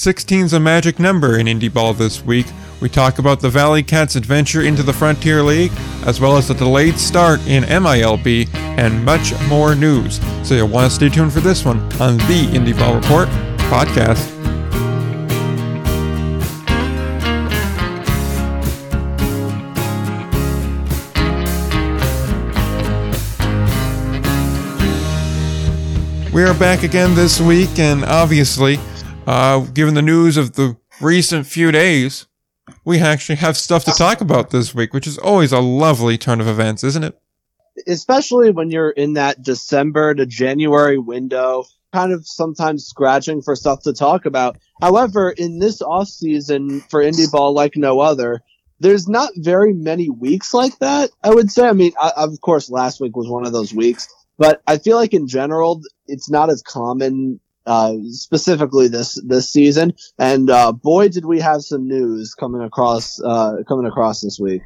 16's a magic number in Indie Ball this week. We talk about the Valley Cats' adventure into the Frontier League, as well as the delayed start in MILB, and much more news. So you'll want to stay tuned for this one on the Indie Ball Report podcast. We are back again this week, and obviously, uh, given the news of the recent few days, we actually have stuff to talk about this week, which is always a lovely turn of events, isn't it? Especially when you're in that December to January window, kind of sometimes scratching for stuff to talk about. However, in this off season for indie ball like no other, there's not very many weeks like that. I would say. I mean, I, of course, last week was one of those weeks, but I feel like in general, it's not as common, uh, specifically this, this season. And, uh, boy, did we have some news coming across, uh, coming across this week.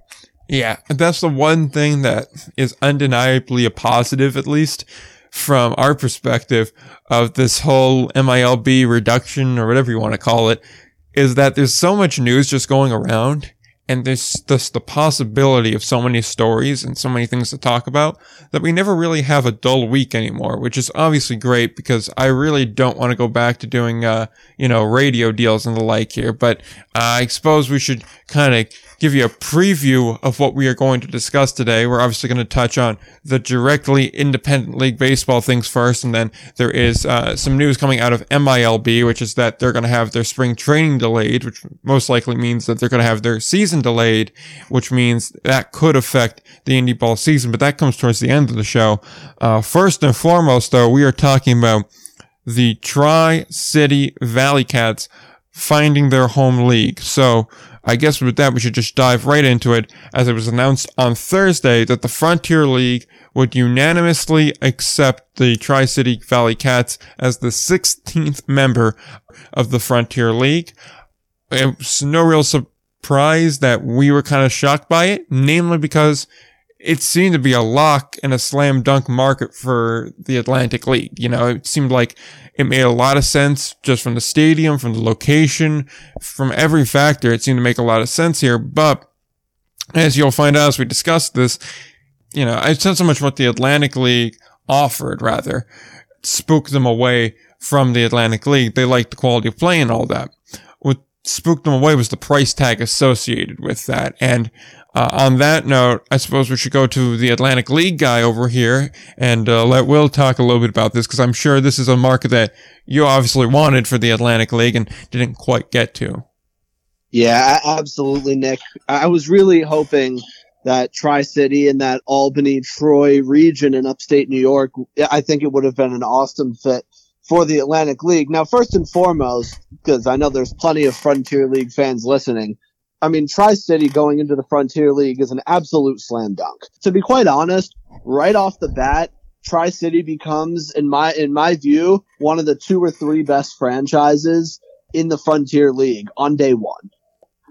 Yeah. That's the one thing that is undeniably a positive, at least from our perspective of this whole MILB reduction or whatever you want to call it, is that there's so much news just going around and there's just the possibility of so many stories and so many things to talk about that we never really have a dull week anymore, which is obviously great because I really don't want to go back to doing, uh, you know, radio deals and the like here. But uh, I suppose we should kind of give you a preview of what we are going to discuss today. We're obviously going to touch on the directly independent league baseball things first, and then there is uh, some news coming out of MILB, which is that they're going to have their spring training delayed, which most likely means that they're going to have their season delayed, which means that could affect the indie ball season, but that comes towards the end of the show. Uh, first and foremost, though, we are talking about the Tri City Valley Cats finding their home league. So, I guess with that, we should just dive right into it as it was announced on Thursday that the Frontier League would unanimously accept the Tri-City Valley Cats as the 16th member of the Frontier League. It's no real surprise that we were kind of shocked by it, namely because it seemed to be a lock and a slam dunk market for the Atlantic League. You know, it seemed like it made a lot of sense just from the stadium, from the location, from every factor. It seemed to make a lot of sense here. But as you'll find out as we discuss this, you know, it's not so much what the Atlantic League offered, rather, spooked them away from the Atlantic League. They liked the quality of play and all that. Spooked them away was the price tag associated with that. And uh, on that note, I suppose we should go to the Atlantic League guy over here and uh, let Will talk a little bit about this because I'm sure this is a market that you obviously wanted for the Atlantic League and didn't quite get to. Yeah, absolutely, Nick. I was really hoping that Tri City and that Albany Troy region in upstate New York, I think it would have been an awesome fit for the Atlantic League. Now, first and foremost, because I know there's plenty of Frontier League fans listening, I mean, Tri City going into the Frontier League is an absolute slam dunk. To be quite honest, right off the bat, Tri City becomes, in my in my view, one of the two or three best franchises in the Frontier League on day one.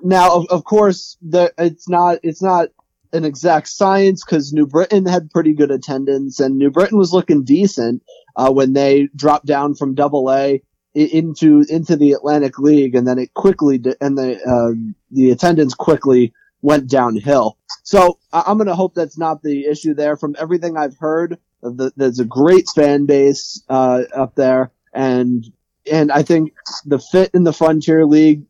Now, of, of course, the, it's not it's not an exact science because New Britain had pretty good attendance and New Britain was looking decent uh, when they dropped down from Double A into into the Atlantic League, and then it quickly and the uh, the attendance quickly went downhill. So I'm going to hope that's not the issue there. From everything I've heard, the, there's a great fan base uh, up there, and and I think the fit in the Frontier League,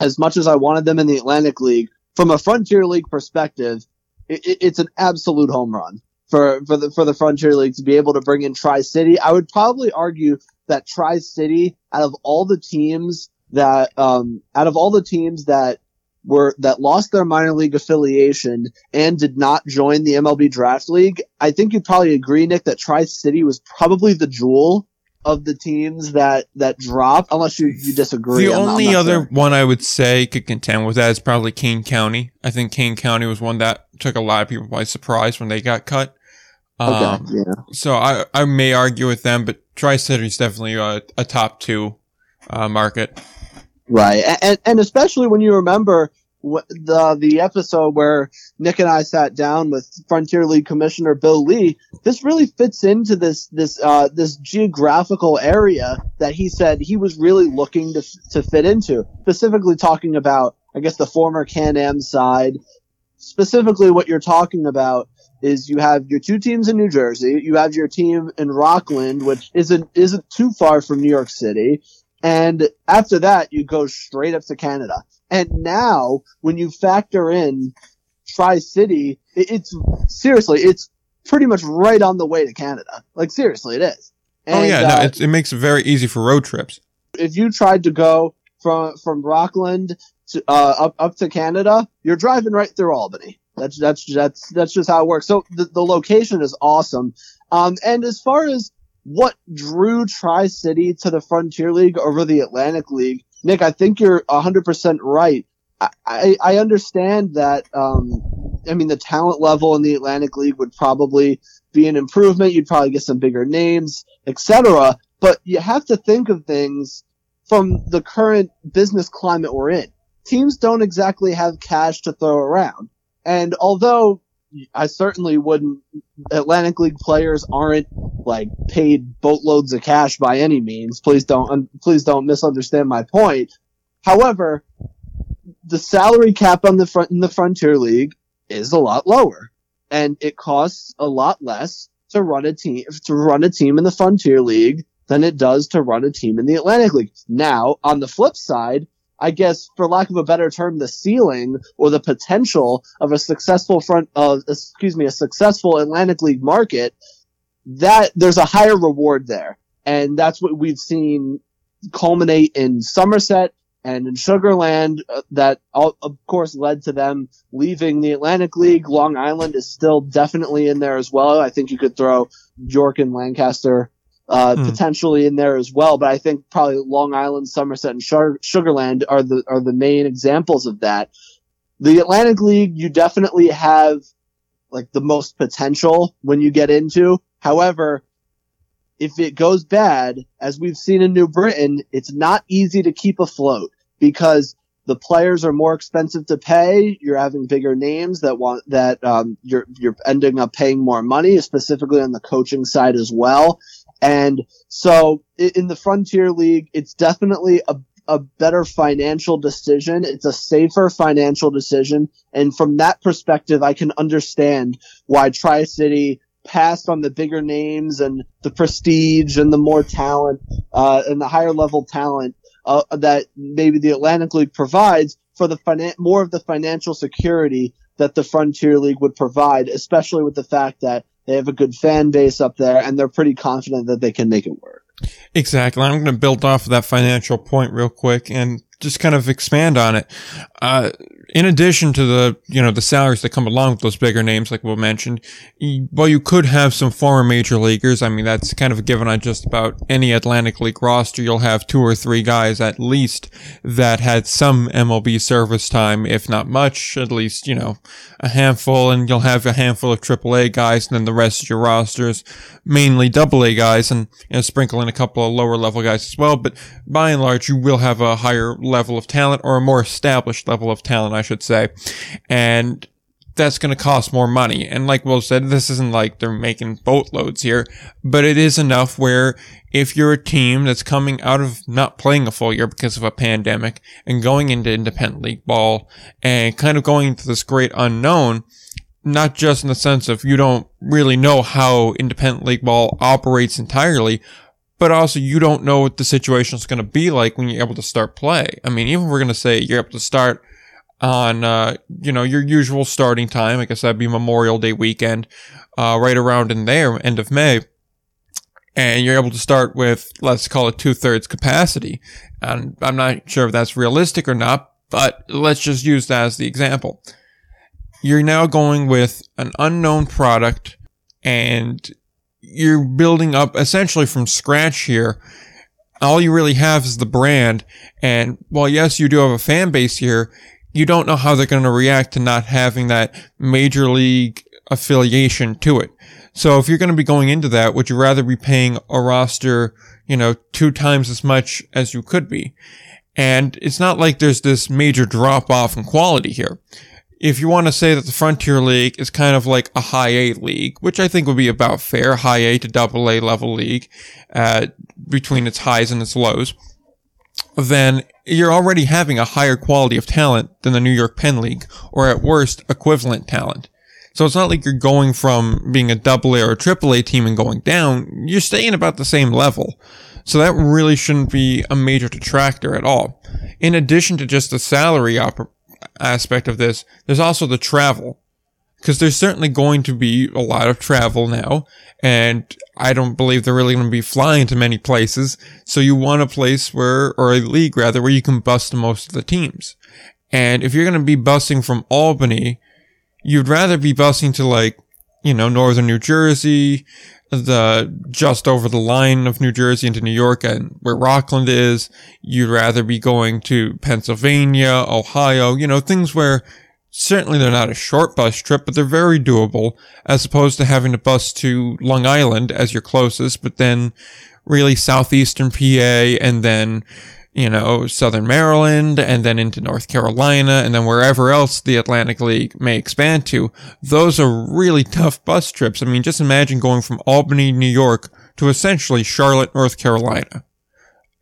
as much as I wanted them in the Atlantic League, from a Frontier League perspective, it, it's an absolute home run for for the for the Frontier League to be able to bring in Tri City. I would probably argue that Tri City, out of all the teams that, um, out of all the teams that were, that lost their minor league affiliation and did not join the MLB draft league, I think you'd probably agree, Nick, that Tri City was probably the jewel of the teams that that dropped, unless you, you disagree. The I'm only other sure. one I would say could contend with that is probably Kane County. I think Kane County was one that took a lot of people by surprise when they got cut. Um, okay, yeah. So I I may argue with them, but Tri City is definitely a, a top two uh, market. Right, and and especially when you remember the the episode where Nick and I sat down with Frontier League Commissioner Bill Lee, this really fits into this this uh, this geographical area that he said he was really looking to to fit into. Specifically, talking about I guess the former Can Am side. Specifically, what you're talking about is you have your two teams in New Jersey, you have your team in Rockland, which isn't isn't too far from New York City, and after that you go straight up to Canada. And now, when you factor in Tri City, it's seriously, it's pretty much right on the way to Canada. Like seriously, it is. And, oh yeah, no, uh, it makes it very easy for road trips. If you tried to go from from Rockland to, uh, up up to Canada, you're driving right through Albany. That's that's that's that's just how it works. So the, the location is awesome. Um, and as far as what drew Tri City to the Frontier League over the Atlantic League, Nick, I think you're 100% right. I, I, understand that. Um, I mean, the talent level in the Atlantic League would probably be an improvement. You'd probably get some bigger names, etc. But you have to think of things from the current business climate we're in. Teams don't exactly have cash to throw around. And although I certainly wouldn't, Atlantic League players aren't like paid boatloads of cash by any means. Please don't, please don't misunderstand my point. However, the salary cap on the front in the Frontier League is a lot lower, and it costs a lot less to run a team to run a team in the Frontier League than it does to run a team in the Atlantic League. Now, on the flip side, I guess, for lack of a better term, the ceiling or the potential of a successful front, uh, excuse me, a successful Atlantic League market, that there's a higher reward there. And that's what we've seen culminate in Somerset and in Sugarland uh, that all, of course led to them leaving the Atlantic League. Long Island is still definitely in there as well. I think you could throw York and Lancaster uh, hmm. potentially in there as well. But I think probably Long Island, Somerset, and Sugarland are the are the main examples of that. The Atlantic League, you definitely have like the most potential when you get into. However, if it goes bad, as we've seen in New Britain, it's not easy to keep afloat because the players are more expensive to pay. You're having bigger names that want that um, you're you're ending up paying more money, specifically on the coaching side as well. And so in the Frontier League, it's definitely a, a better financial decision. It's a safer financial decision. And from that perspective, I can understand why Tri City passed on the bigger names and the prestige and the more talent, uh, and the higher level talent, uh, that maybe the Atlantic League provides for the finan- more of the financial security that the Frontier League would provide, especially with the fact that they have a good fan base up there, and they're pretty confident that they can make it work. Exactly. I'm going to build off of that financial point real quick and just kind of expand on it. Uh, in addition to the, you know, the salaries that come along with those bigger names, like we mentioned, well, you could have some former major leaguers. I mean, that's kind of a given on just about any Atlantic League roster. You'll have two or three guys at least that had some MLB service time, if not much, at least, you know, a handful. And you'll have a handful of AAA guys and then the rest of your rosters, mainly AA guys and, you know, sprinkle in a couple of lower level guys as well. But by and large, you will have a higher level of talent or a more established level of talent, I should say. And that's going to cost more money. And like Will said, this isn't like they're making boatloads here, but it is enough where if you're a team that's coming out of not playing a full year because of a pandemic and going into independent league ball and kind of going into this great unknown, not just in the sense of you don't really know how independent league ball operates entirely, but also you don't know what the situation is going to be like when you're able to start play. I mean, even we're going to say you're able to start on, uh, you know, your usual starting time, I guess that'd be Memorial Day weekend, uh, right around in there, end of May. And you're able to start with, let's call it two thirds capacity. And I'm not sure if that's realistic or not, but let's just use that as the example. You're now going with an unknown product and you're building up essentially from scratch here. All you really have is the brand. And while yes, you do have a fan base here, you don't know how they're going to react to not having that major league affiliation to it. So if you're going to be going into that, would you rather be paying a roster, you know, two times as much as you could be? And it's not like there's this major drop off in quality here. If you want to say that the Frontier League is kind of like a high A league, which I think would be about fair, high A to double A level league, uh, between its highs and its lows, then you're already having a higher quality of talent than the New York Penn League, or at worst, equivalent talent. So it's not like you're going from being a double A or triple A team and going down. You're staying about the same level. So that really shouldn't be a major detractor at all. In addition to just the salary op- aspect of this, there's also the travel. Because there's certainly going to be a lot of travel now, and I don't believe they're really going to be flying to many places. So you want a place where, or a league rather, where you can bust most of the teams. And if you're going to be busing from Albany, you'd rather be busing to like, you know, northern New Jersey, the just over the line of New Jersey into New York and where Rockland is. You'd rather be going to Pennsylvania, Ohio, you know, things where certainly they're not a short bus trip, but they're very doable as opposed to having to bus to Long Island as your closest, but then really southeastern PA and then you know, Southern Maryland and then into North Carolina and then wherever else the Atlantic League may expand to. Those are really tough bus trips. I mean, just imagine going from Albany, New York to essentially Charlotte, North Carolina.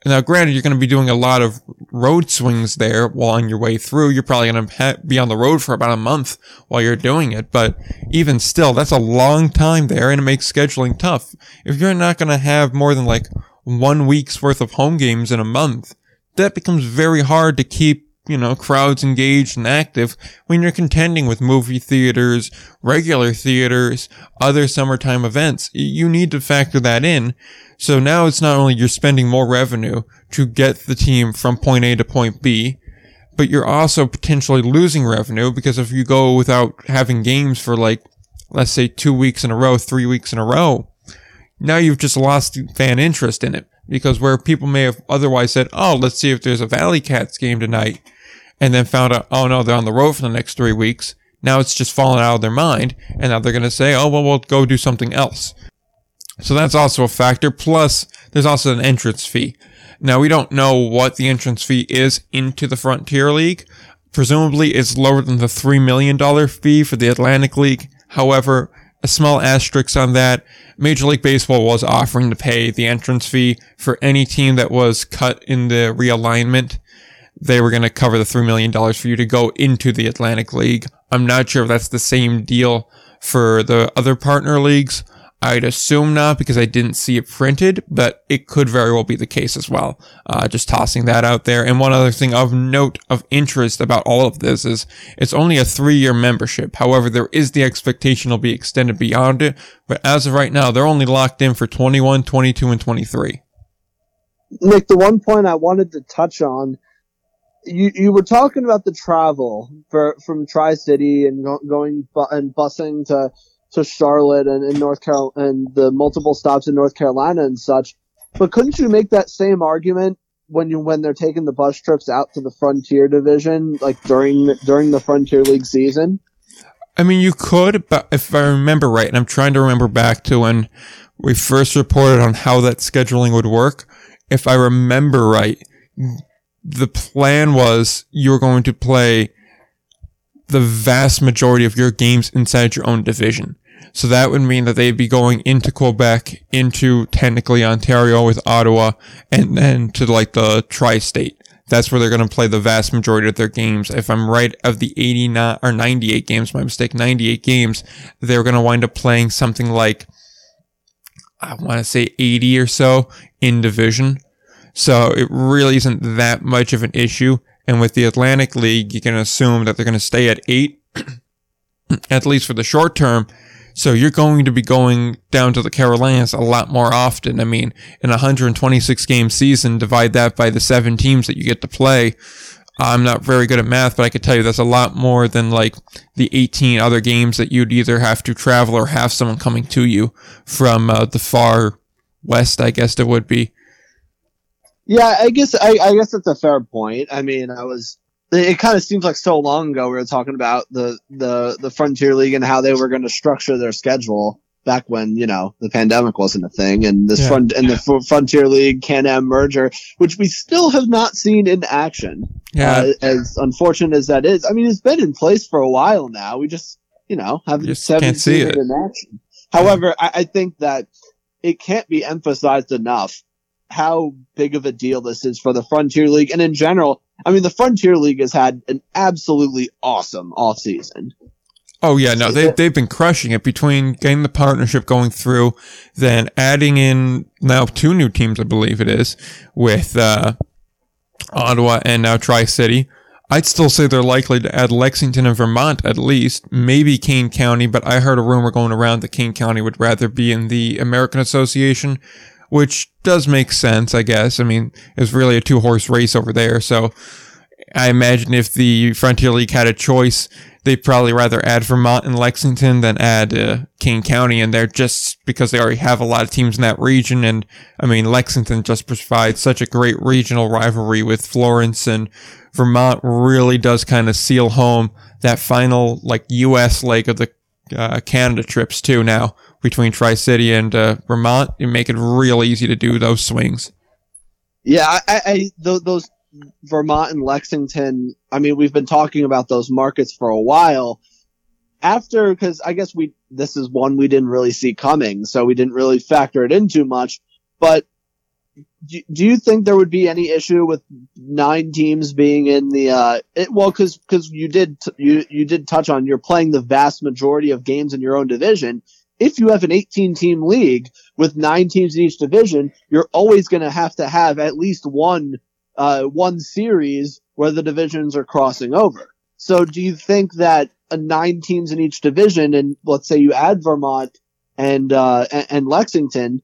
Now, granted, you're going to be doing a lot of road swings there while on your way through. You're probably going to be on the road for about a month while you're doing it, but even still, that's a long time there and it makes scheduling tough. If you're not going to have more than like one week's worth of home games in a month, that becomes very hard to keep, you know, crowds engaged and active when you're contending with movie theaters, regular theaters, other summertime events. You need to factor that in. So now it's not only you're spending more revenue to get the team from point A to point B, but you're also potentially losing revenue because if you go without having games for like, let's say two weeks in a row, three weeks in a row, now you've just lost fan interest in it because where people may have otherwise said, "Oh, let's see if there's a Valley Cats game tonight," and then found out, "Oh no, they're on the road for the next three weeks." Now it's just fallen out of their mind, and now they're going to say, "Oh well, we'll go do something else." So that's also a factor. Plus, there's also an entrance fee. Now we don't know what the entrance fee is into the Frontier League. Presumably, it's lower than the three million dollar fee for the Atlantic League. However, a small asterisk on that. Major League Baseball was offering to pay the entrance fee for any team that was cut in the realignment. They were going to cover the $3 million for you to go into the Atlantic League. I'm not sure if that's the same deal for the other partner leagues. I'd assume not because I didn't see it printed, but it could very well be the case as well. Uh, just tossing that out there. And one other thing of note of interest about all of this is it's only a three year membership. However, there is the expectation it'll be extended beyond it. But as of right now, they're only locked in for 21, 22, and 23. Nick, the one point I wanted to touch on you you were talking about the travel for from Tri City and go, going bu- and busing to to Charlotte and in North Carolina and the multiple stops in North Carolina and such. But couldn't you make that same argument when you when they're taking the bus trips out to the Frontier Division, like during during the Frontier League season? I mean, you could, but if I remember right, and I'm trying to remember back to when we first reported on how that scheduling would work. If I remember right, the plan was you were going to play the vast majority of your games inside your own division. So that would mean that they'd be going into Quebec, into technically Ontario with Ottawa, and then to like the tri-state. That's where they're going to play the vast majority of their games. If I'm right, of the 89 or 98 games, my mistake, 98 games, they're going to wind up playing something like, I want to say 80 or so in division. So it really isn't that much of an issue. And with the Atlantic League, you can assume that they're going to stay at eight, at least for the short term. So you're going to be going down to the Carolinas a lot more often. I mean, in a 126 game season, divide that by the seven teams that you get to play. I'm not very good at math, but I could tell you that's a lot more than like the 18 other games that you'd either have to travel or have someone coming to you from uh, the far west, I guess it would be. Yeah, I guess I, I guess that's a fair point. I mean, I was it kind of seems like so long ago we were talking about the the the Frontier League and how they were going to structure their schedule. back when you know the pandemic wasn't a thing, and this Yeah. front and the Frontier League Can Am merger, which we still have not seen in action. Yeah. Uh, as unfortunate as that is, I mean, it's been in place for a while now. We just, you know, haven't, Just haven't can't see seen it. in action. However, I, I think that it can't be emphasized enough how big of a deal this is for the Frontier League and in general. I mean, the Frontier League has had an absolutely awesome off season. Oh yeah, no, they they've been crushing it between getting the partnership going through, then adding in now two new teams, I believe it is, with uh, Ottawa and now Tri City. I'd still say they're likely to add Lexington and Vermont at least, maybe Kane County, but I heard a rumor going around that Kane County would rather be in the American Association, which does make sense, I guess. I mean, it's really a two horse race over there, so I imagine if the Frontier League had a choice, they'd probably rather add Vermont and Lexington than add uh, Kane County in there just because they already have a lot of teams in that region. And I mean, Lexington just provides such a great regional rivalry with Florence and Vermont really does kind of seal home that final like U.S. leg of the uh, Canada trips too now between Tri City and uh, Vermont. You make it real easy to do those swings. Yeah, I, I th- those Vermont and Lexington. I mean, we've been talking about those markets for a while. After, because I guess we this is one we didn't really see coming, so we didn't really factor it in too much. But do, do you think there would be any issue with nine teams being in the? Uh, it, well, because because you did t- you you did touch on you're playing the vast majority of games in your own division. If you have an 18 team league with nine teams in each division, you're always going to have to have at least one uh, one series where the divisions are crossing over. So do you think that nine teams in each division, and let's say you add Vermont and uh, and, and Lexington,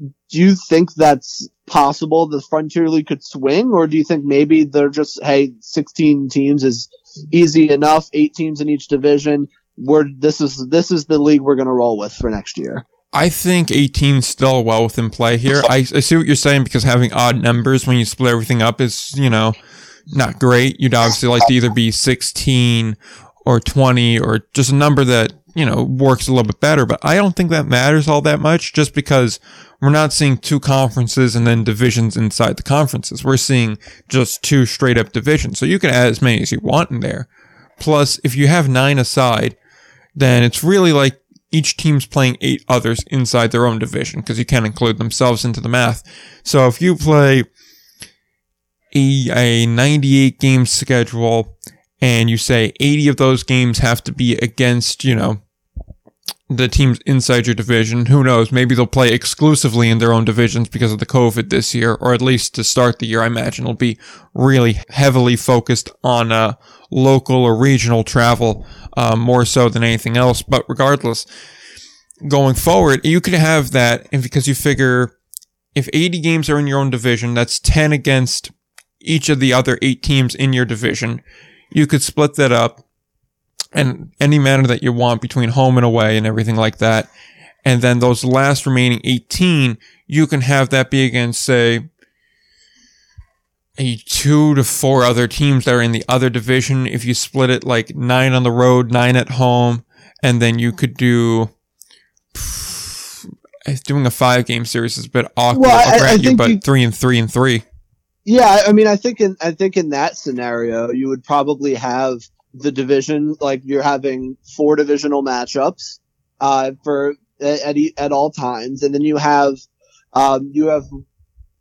do you think that's possible? The Frontier League could swing, or do you think maybe they're just hey, 16 teams is easy enough, eight teams in each division. We're this is this is the league we're going to roll with for next year. I think 18 is still well within play here. I, I see what you're saying because having odd numbers when you split everything up is, you know, not great. You'd obviously like to either be 16 or 20 or just a number that, you know, works a little bit better. But I don't think that matters all that much just because we're not seeing two conferences and then divisions inside the conferences. We're seeing just two straight up divisions. So you can add as many as you want in there. Plus, if you have nine aside, then it's really like each team's playing eight others inside their own division because you can't include themselves into the math. So if you play a, a 98 game schedule and you say 80 of those games have to be against, you know, the teams inside your division, who knows? Maybe they'll play exclusively in their own divisions because of the COVID this year, or at least to start the year, I imagine it'll be really heavily focused on, uh, local or regional travel, um, more so than anything else. But regardless, going forward, you could have that, and because you figure if 80 games are in your own division, that's 10 against each of the other eight teams in your division. You could split that up in any manner that you want between home and away and everything like that. And then those last remaining 18, you can have that be against, say, a two to four other teams that are in the other division. If you split it like nine on the road, nine at home, and then you could do doing a five game series is a bit awkward. Well, I'll I- I grant you, but you- three and three and three. Yeah, I- I mean, I think in I think in that scenario, you would probably have the division like you're having four divisional matchups uh, for at at all times, and then you have um, you have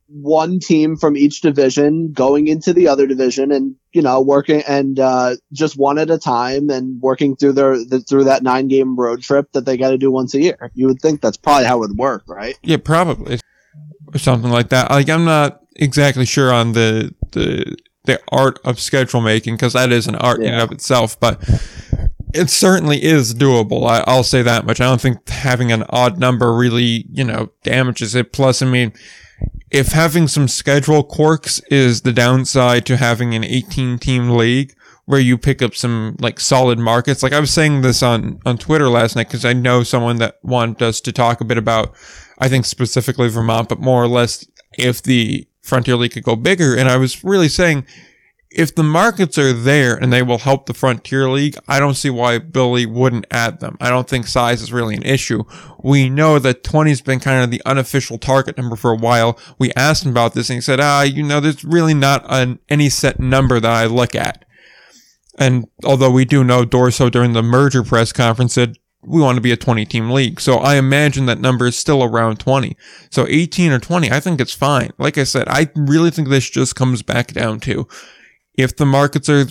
one team from each division going into the other division, and you know working and uh, just one at a time, and working through their the, through that nine game road trip that they got to do once a year. You would think that's probably how it would work, right? Yeah, probably or something like that. Like I'm not exactly sure on the the the art of schedule making because that is an art in and of itself, but it certainly is doable. I, I'll say that much. I don't think having an odd number really, you know, damages it. Plus, I mean, if having some schedule quirks is the downside to having an 18 team league where you pick up some like solid markets, like I was saying this on, on Twitter last night because I know someone that wanted us to talk a bit about, I think specifically Vermont, but more or less if the Frontier League could go bigger. And I was really saying if the markets are there and they will help the Frontier League, I don't see why Billy wouldn't add them. I don't think size is really an issue. We know that 20 has been kind of the unofficial target number for a while. We asked him about this and he said, ah, you know, there's really not an, any set number that I look at. And although we do know Dorso during the merger press conference said, we want to be a 20 team league. So I imagine that number is still around 20. So 18 or 20, I think it's fine. Like I said, I really think this just comes back down to if the markets are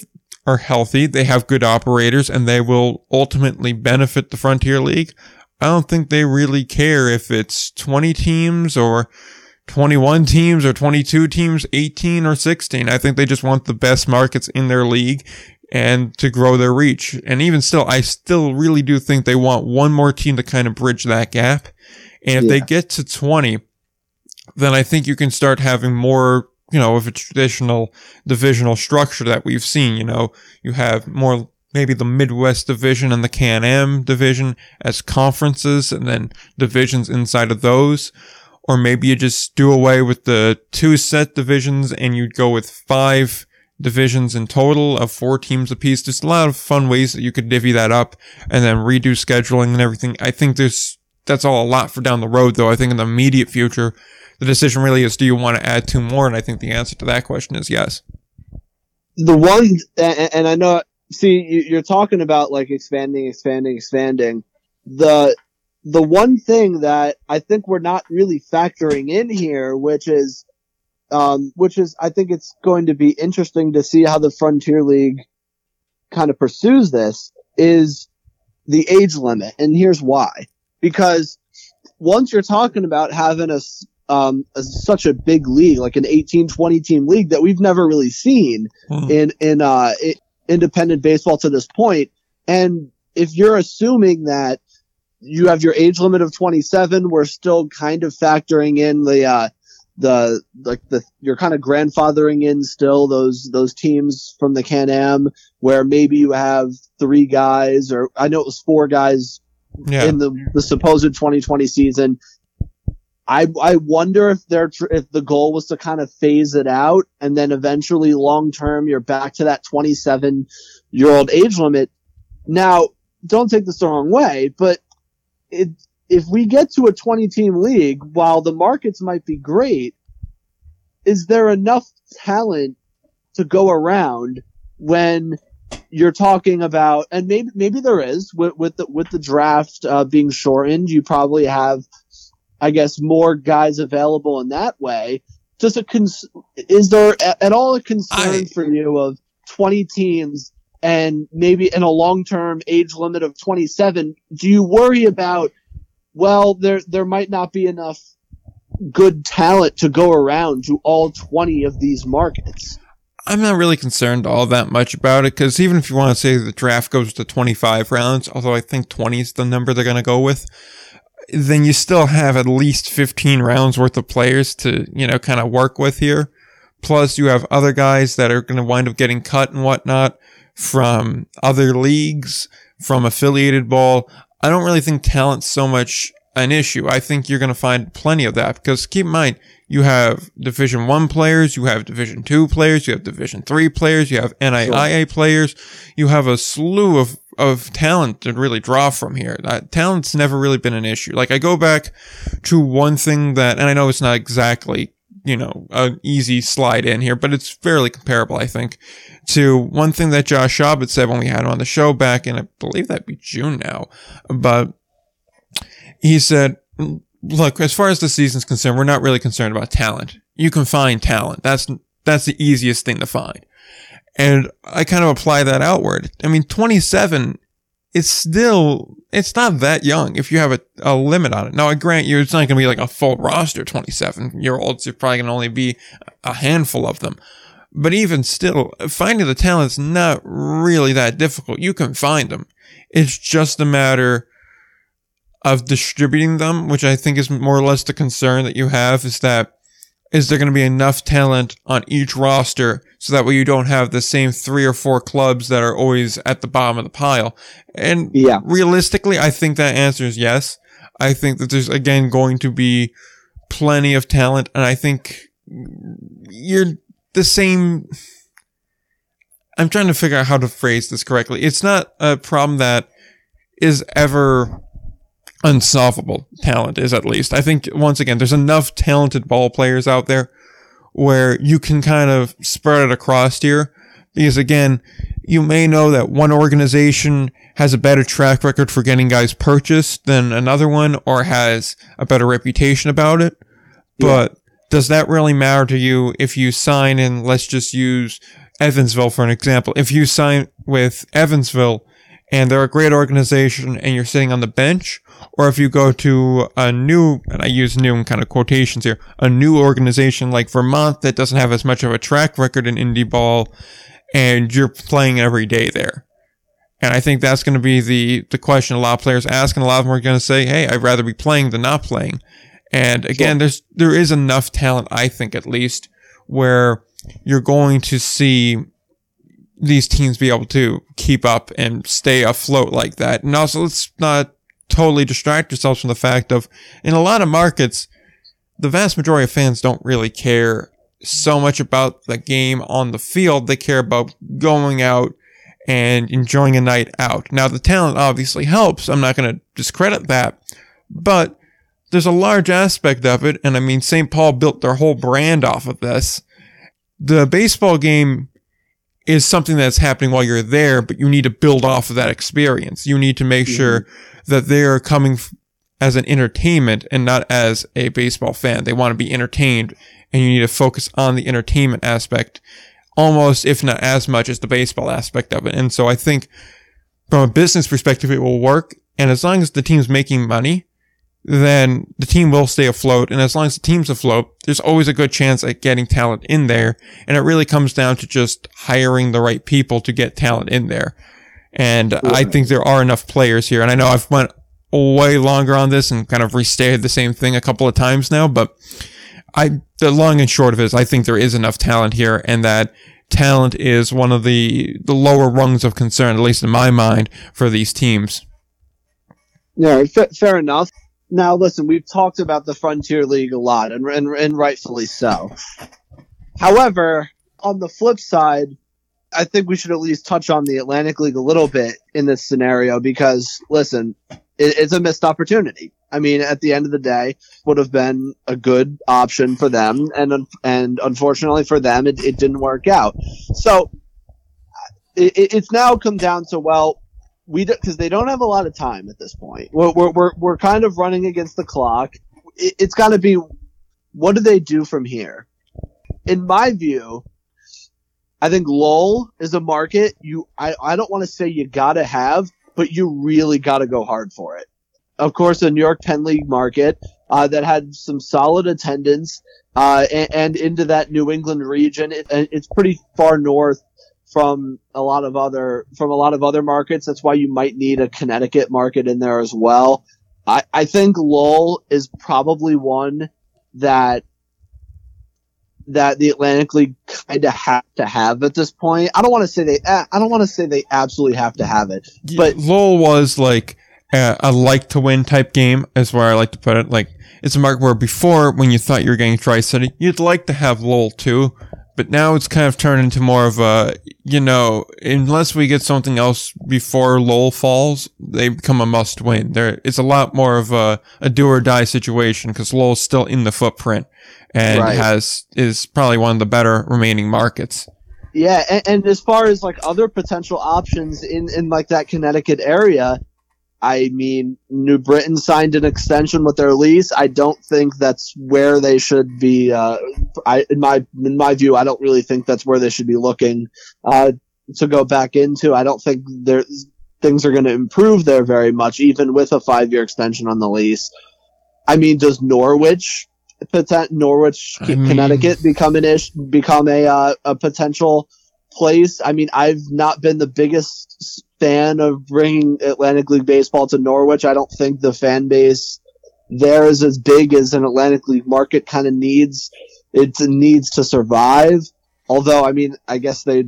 are healthy, they have good operators, and they will ultimately benefit the Frontier League. I don't think they really care if it's 20 teams or 21 teams or 22 teams, 18 or 16. I think they just want the best markets in their league and to grow their reach. And even still, I still really do think they want one more team to kind of bridge that gap. And if yeah. they get to 20, then I think you can start having more you know, of a traditional divisional structure that we've seen. You know, you have more maybe the Midwest division and the Can-Am division as conferences and then divisions inside of those. Or maybe you just do away with the two set divisions and you'd go with five divisions in total of four teams apiece. There's a lot of fun ways that you could divvy that up and then redo scheduling and everything. I think there's, that's all a lot for down the road though. I think in the immediate future, the decision really is do you want to add two more? And I think the answer to that question is yes. The one, and I know, see, you're talking about like expanding, expanding, expanding. The, the one thing that I think we're not really factoring in here, which is, um, which is, I think it's going to be interesting to see how the Frontier League kind of pursues this is the age limit. And here's why. Because once you're talking about having a, um, a, such a big league, like an 18, 20 team league that we've never really seen hmm. in, in, uh, independent baseball to this. And if you're assuming that you have your age limit of 27, we're still kind of factoring in the, uh, the like the you're kind of grandfathering in still those those teams from the Can-Am where maybe you have three guys or I know it was four guys yeah. in the the supposed 2020 season I I wonder if they're if the goal was to kind of phase it out and then eventually long term you're back to that 27 year old age limit. Now, don't take this the wrong way, but it, if we get to a 20 team league, while the markets might be great, is there enough talent to go around when you're talking about, and maybe maybe there is with with the with the draft uh, being shortened, you probably have I guess, more guys available in that way. Does it cons- is there at all a concern I, for you of 20 teams and maybe in a long-term age limit of 27? Do you worry about, well, there, there might not be enough good talent to go around to all 20 of these markets? I'm not really concerned all that much about it because even if you want to say the draft goes to 25 rounds, although I think 20 is the number they're going to go with, then you still have at least 15 rounds worth of players to, you know, kind of work with here. Plus you have other guys that are going to wind up getting cut and whatnot from other leagues, from affiliated ball. I don't really think talent's so much an issue. I think you're going to find plenty of that because keep in mind, you have division one players, you have division two players, you have division three players, you have NAIA sure. players, you have a slew of of talent to really draw from here. That talent's never really been an issue. Like I go back to one thing that, and I know it's not exactly, you know, an easy slide in here, but it's fairly comparable, I think, to one thing that Josh Schaub had said when we had him on the show back in, I believe that'd be June now, but he said, look, as far as the season's concerned, we're not really concerned about talent. You can find talent. That's, that's the easiest thing to find. And I kind of apply that outward. I mean, 27, it's still, it's not that young if you have a, a limit on it. Now, I grant you, it's not going to be like a full roster 27 year olds. You're probably going to only be a handful of them. But even still, finding the talent's not really that difficult. You can find them. It's just a matter of distributing them, which I think is more or less the concern that you have is that is there going to be enough talent on each roster so that way you don't have the same three or four clubs that are always at the bottom of the pile? And yeah. realistically, I think that answer is yes. I think that there's again going to be plenty of talent and I think you're the same I'm trying to figure out how to phrase this correctly. It's not a problem that is ever unsolvable. Talent is at least. I think once again, there's enough talented ball players out there where you can kind of spread it across here. Because again, you may know that one organization has a better track record for getting guys purchased than another one or has a better reputation about it. Yeah. But does that really matter to you if you sign in, let's just use Evansville for an example. If you sign with Evansville and they're a great organization and you're sitting on the bench, or if you go to a new, and I use new in kind of quotations here, a new organization like Vermont that doesn't have as much of a track record in indie ball, and you're playing every day there. And I think that's going to be the, the question a lot of players ask, and a lot of them are going to say, hey, I'd rather be playing than not playing. And again, sure. there's, there is enough talent, I think at least, where you're going to see these teams be able to keep up and stay afloat like that. And also, let's not totally distract ourselves from the fact of in a lot of markets, the vast majority of fans don't really care so much about the game on the field. They care about going out and enjoying a night out. Now, the talent obviously helps. I'm not going to discredit that, but there's a large aspect of it. And I mean, St. Paul built their whole brand off of this the baseball game is something that's happening while you're there, but you need to build off of that experience. You need to make mm-hmm. sure that they're coming f- as an entertainment and not as a baseball fan. They want to be entertained and you need to focus on the entertainment aspect almost, if not as much as the baseball aspect of it. And so I think from a business perspective, it will work. And as long as the team's making money, then the team will stay afloat. And as long as the team's afloat, there's always a good chance at getting talent in there. And it really comes down to just hiring the right people to get talent in there. And I think there are enough players here. And I know I've went way longer on this and kind of restated the same thing a couple of times now, but I, the long and short of it is I think there is enough talent here and that talent is one of the, the lower rungs of concern, at least in my mind, for these teams. Yeah, f- fair enough. Now, listen, we've talked about the Frontier League a lot, and, and, and rightfully so. However, on the flip side, I think we should at least touch on the Atlantic League a little bit in this scenario because, listen, it, it's a missed opportunity. I mean, at the end of the day, would have been a good option for them, and and unfortunately for them, it, it didn't work out. So it, it's now come down to well, we because they don't have a lot of time at this point. We're we're we're, we're kind of running against the clock. It, it's got to be what do they do from here? In my view, I think Lowell is a market you I, I don't want to say you gotta have, but you really gotta go hard for it. Of course, the New York Penn League market uh, that had some solid attendance uh, and, and, into that New England region. It, it's pretty far north from a lot of other from a lot of other markets. That's why you might need a Connecticut market in there as well. I, I think Lowell is probably one that that the Atlantic League kind of have to have at this point. I don't want to say they eh, I don't want to say they absolutely have to have it, but Lowell was like a, a like to win type game is where I like to put it. Like it's a market where before when you thought you were getting Tri City, you'd like to have Lowell too but now it's kind of turned into more of a, you know, unless we get something else before Lowell falls, they become a must win. There, it's a lot more of a, a do or die situation because Lowell's still in the footprint and right. has, is probably one of the better remaining markets. Yeah. And, and as far as like other potential options in, in like that Connecticut area, I mean, New Britain signed an extension with their lease. I don't think that's where they should be. Uh, I, in my in my view, I don't really think that's where they should be looking uh, to go back into. I don't think there things are going to improve there very much, even with a five year extension on the lease. I mean, does Norwich, Norwich, I mean, Connecticut become an ish, become a uh, a potential place? I mean, I've not been the biggest fan of bringing Atlantic League baseball to Norwich. I don't think the fan base there is as big as an Atlantic League market kind of needs. It needs to survive. Although, I mean, I guess they,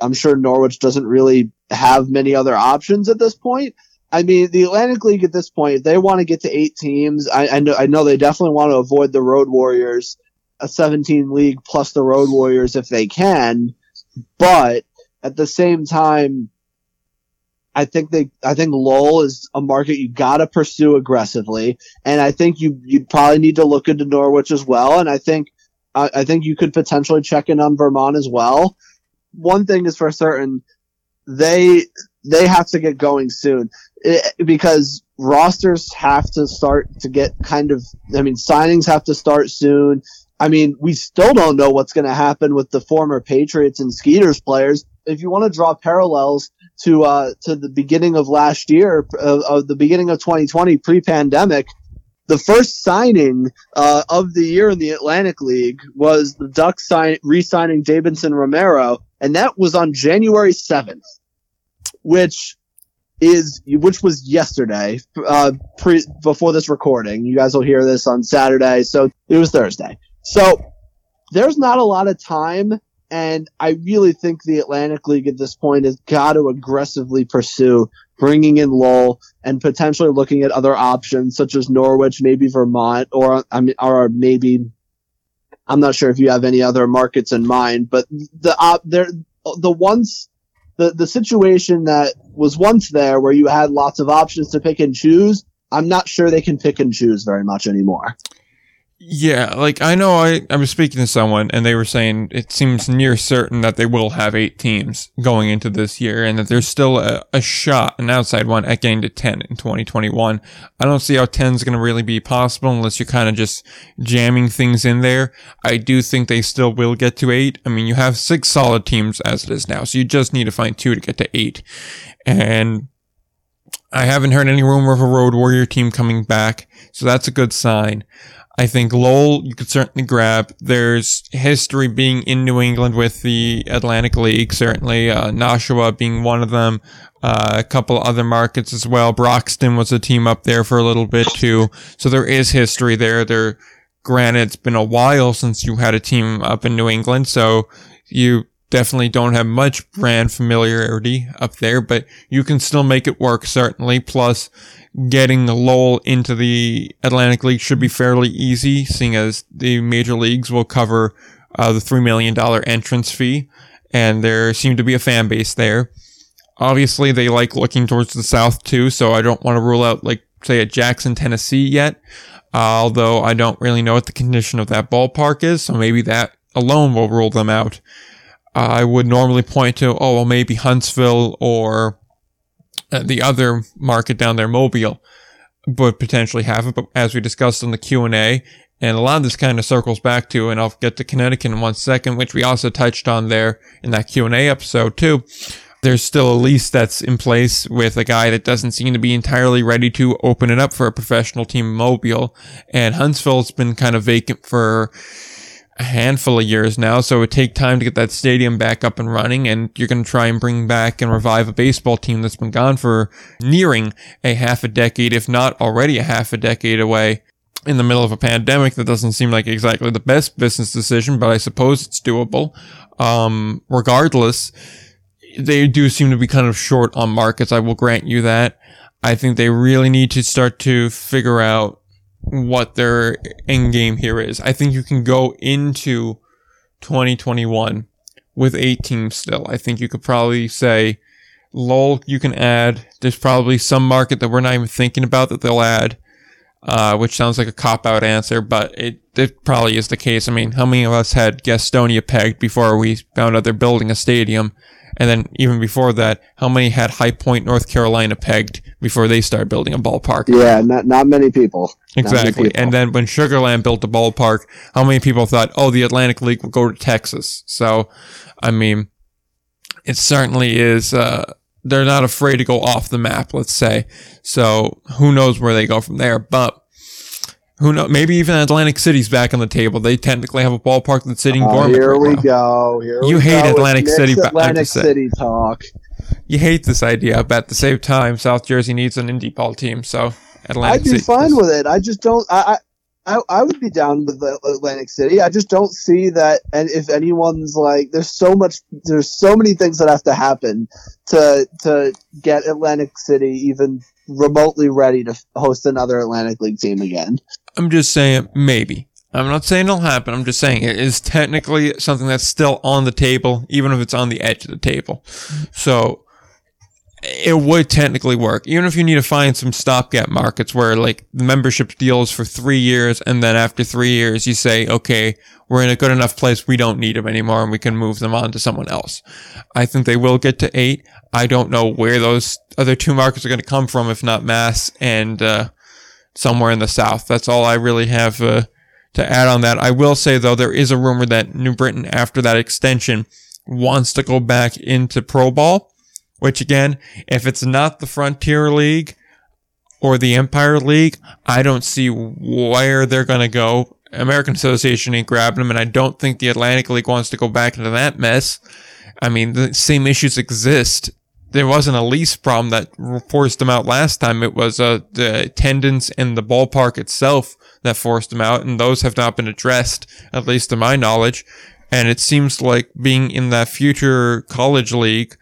I'm sure Norwich doesn't really have many other options at this point. I mean, the Atlantic League at this point, they want to get to eight teams. I, I know, I know they definitely want to avoid the Road Warriors, a 17 league plus the Road Warriors if they can. But at the same time, I think they, I think Lowell is a market you gotta pursue aggressively. And I think you, you probably need to look into Norwich as well. And I think, I, I think you could potentially check in on Vermont as well. One thing is for certain, they, they have to get going soon it, because rosters have to start to get kind of, I mean, signings have to start soon. I mean, we still don't know what's going to happen with the former Patriots and Skeeters players. If you want to draw parallels to uh, to the beginning of last year, uh, of the beginning of 2020, pre-pandemic, the first signing uh, of the year in the Atlantic League was the Ducks sign- re-signing Deibinson Romero, and that was on January 7th, which is which was yesterday, uh, pre before this recording. You guys will hear this on Saturday, so it was Thursday. So there's not a lot of time, and I really think the Atlantic League at this point has got to aggressively pursue bringing in Lowell and potentially looking at other options such as Norwich, maybe Vermont, or I mean, or maybe I'm not sure if you have any other markets in mind, but the uh, there the ones the the situation that was once there where you had lots of options to pick and choose, I'm not sure they can pick and choose very much anymore. Yeah, like I know I, I was speaking to someone and they were saying it seems near certain that they will have eight teams going into this year and that there's still a, a shot, an outside one at getting to 10 in 2021. I don't see how 10 is going to really be possible unless you're kind of just jamming things in there. I do think they still will get to eight. I mean, you have six solid teams as it is now, so you just need to find two to get to eight. And I haven't heard any rumor of a Road Warrior team coming back, so that's a good sign. I think Lowell you could certainly grab. There's history being in New England with the Atlantic League, certainly uh, Nashua being one of them. Uh, a couple other markets as well. Brockton was a team up there for a little bit too, so there is history there. There, granted, it's been a while since you had a team up in New England, so you definitely don't have much brand familiarity up there, but you can still make it work certainly. Plus, getting the Lowell into the Atlantic League should be fairly easy, seeing as the major leagues will cover uh, the $3 million entrance fee, and there seemed to be a fan base there. Obviously, they like looking towards the south too, so I don't want to rule out, like, say, a Jackson, Tennessee yet, uh, although I don't really know what the condition of that ballpark is, so maybe that alone will rule them out. Uh, I would normally point to, oh, well, maybe Huntsville or uh, the other market down there, Mobile, would potentially have it. But as we discussed on the Q and A, and a lot of this kind of circles back to, and I'll get to Connecticut in one second, which we also touched on there in that Q and A episode too. There's still a lease that's in place with a guy that doesn't seem to be entirely ready to open it up for a professional team Mobile. And Huntsville's been kind of vacant for a handful of years now, so it would take time to get that stadium back up and running, and you're going to try and bring back and revive a baseball team that's been gone for nearing a half a decade, if not already a half a decade away. In the middle of a pandemic, that doesn't seem like exactly the best business decision, but I suppose it's doable. Um, regardless, they do seem to be kind of short on markets. I will grant you that. I think they really need to start to figure out what their end game here is. I think you can go into 2021 with eight teams still. I think you could probably say, Lowell, you can add. There's probably some market that we're not even thinking about that they'll add, uh, which sounds like a cop out answer, but it, it probably is the case. I mean, how many of us had Gastonia pegged before we found out they're building a stadium? And then even before that, how many had High Point, North Carolina pegged before they started building a ballpark? Yeah, not not many people. Exactly. Many people. And then when Sugar Land built the ballpark, how many people thought, oh, the Atlantic League will go to Texas? So, I mean, it certainly is. Uh, they're not afraid to go off the map, let's say. So who knows where they go from there? But who knows? Maybe even Atlantic City's back on the table. They technically have a ballpark that's sitting oh, dormant. Here right we now. go. Here you we hate go Atlantic City. Atlantic City talk. You hate this idea, but at the same time, South Jersey needs an indie ball team. So Atlantic I'd be City fine with it. I just don't. I, I I would be down with Atlantic City. I just don't see that. And if anyone's like, there's so much, there's so many things that have to happen to to get Atlantic City even remotely ready to host another Atlantic League team again. I'm just saying, maybe. I'm not saying it'll happen. I'm just saying it is technically something that's still on the table, even if it's on the edge of the table. So it would technically work, even if you need to find some stopgap markets where like the membership deals for three years, and then after three years you say, okay, we're in a good enough place, we don't need them anymore, and we can move them on to someone else. I think they will get to eight. I don't know where those other two markets are going to come from, if not Mass and uh, somewhere in the South. That's all I really have uh, to add on that. I will say though, there is a rumor that New Britain, after that extension, wants to go back into Pro Ball which again, if it's not the Frontier League or the Empire League, I don't see where they're going to go. American Association ain't grabbing them, and I don't think the Atlantic League wants to go back into that mess. I mean, the same issues exist. There wasn't a lease problem that forced them out last time. It was uh, the attendance and the ballpark itself that forced them out, and those have not been addressed, at least to my knowledge. And it seems like being in that future college league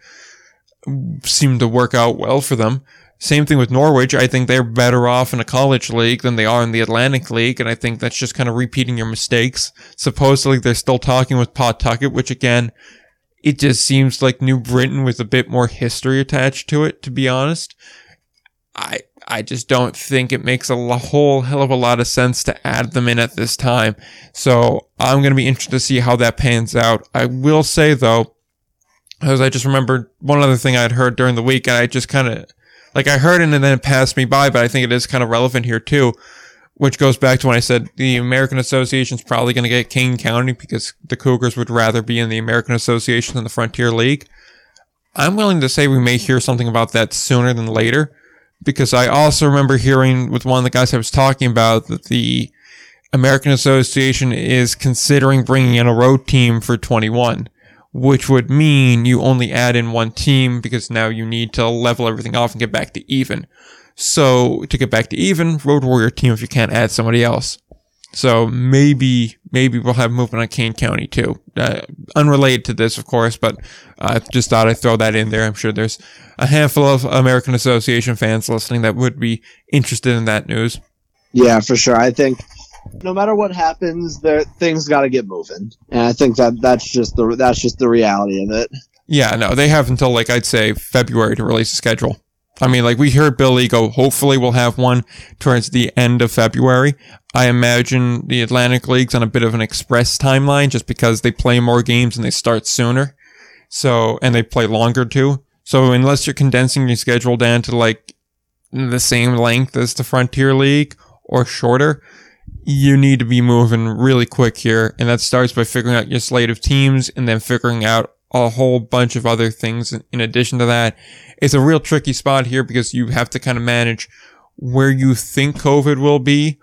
seem to work out well for them. Same thing with Norwich. I think they're better off in a college league than they are in the Atlantic League, and I think that's just kind of repeating your mistakes. Supposedly they're still talking with Pawtucket, which again, it just seems like New Britain with a bit more history attached to it, to be honest. I I just don't think it makes a whole hell of a lot of sense to add them in at this time. So I'm going to be interested to see how that pans out. I will say though, because I just remembered one other thing I'd heard during the week, and I just kind of like I heard it and then it passed me by, but I think it is kind of relevant here too, which goes back to when I said the American Association is probably going to get Kane County because the Cougars would rather be in the American Association than the Frontier League. I'm willing to say we may hear something about that sooner than later because I also remember hearing with one of the guys I was talking about that the American Association is considering bringing in a road team for 21 which would mean you only add in one team because now you need to level everything off and get back to even. So to get back to even, Road Warrior team if you can't add somebody else. So maybe maybe we'll have movement on Kane County too. Uh, unrelated to this, of course, but I just thought I'd throw that in there. I'm sure there's a handful of American Association fans listening that would be interested in that news. Yeah, for sure. I think no matter what happens, there things got to get moving, and I think that that's just the that's just the reality of it. Yeah, no, they have until like I'd say February to release a schedule. I mean, like we heard Billy go. Hopefully, we'll have one towards the end of February. I imagine the Atlantic League's on a bit of an express timeline, just because they play more games and they start sooner. So, and they play longer too. So, unless you're condensing your schedule down to like the same length as the Frontier League or shorter, you need to be moving really quick here. And that starts by figuring out your slate of teams and then figuring out a whole bunch of other things in addition to that. It's a real tricky spot here because you have to kind of manage where you think COVID will be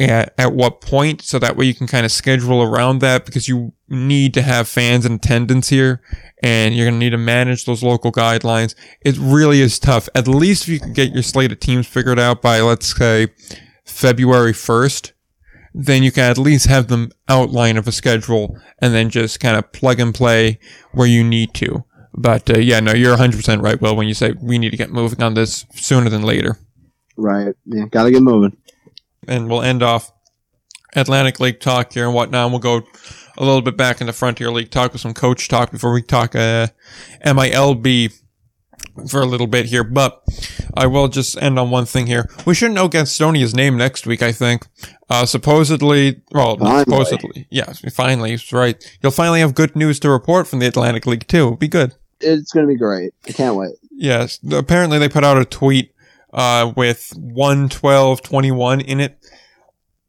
at, at what point. So that way you can kind of schedule around that because you need to have fans in attendance here and you're going to need to manage those local guidelines. It really is tough. At least if you can get your slate of teams figured out by, let's say, February 1st, then you can at least have the outline of a schedule and then just kind of plug and play where you need to. But uh, yeah, no, you're 100% right, Will, when you say we need to get moving on this sooner than later. Right. Yeah, gotta get moving. And we'll end off Atlantic League talk here and whatnot. We'll go a little bit back in the Frontier League talk with some coach talk before we talk uh, MILB for a little bit here, but I will just end on one thing here. We shouldn't know Gastonia's name next week, I think. Uh, supposedly, well, finally. supposedly, yeah, finally, right. You'll finally have good news to report from the Atlantic League, too. It'll be good. It's going to be great. I can't wait. Yes. Apparently, they put out a tweet uh, with 11221 in it.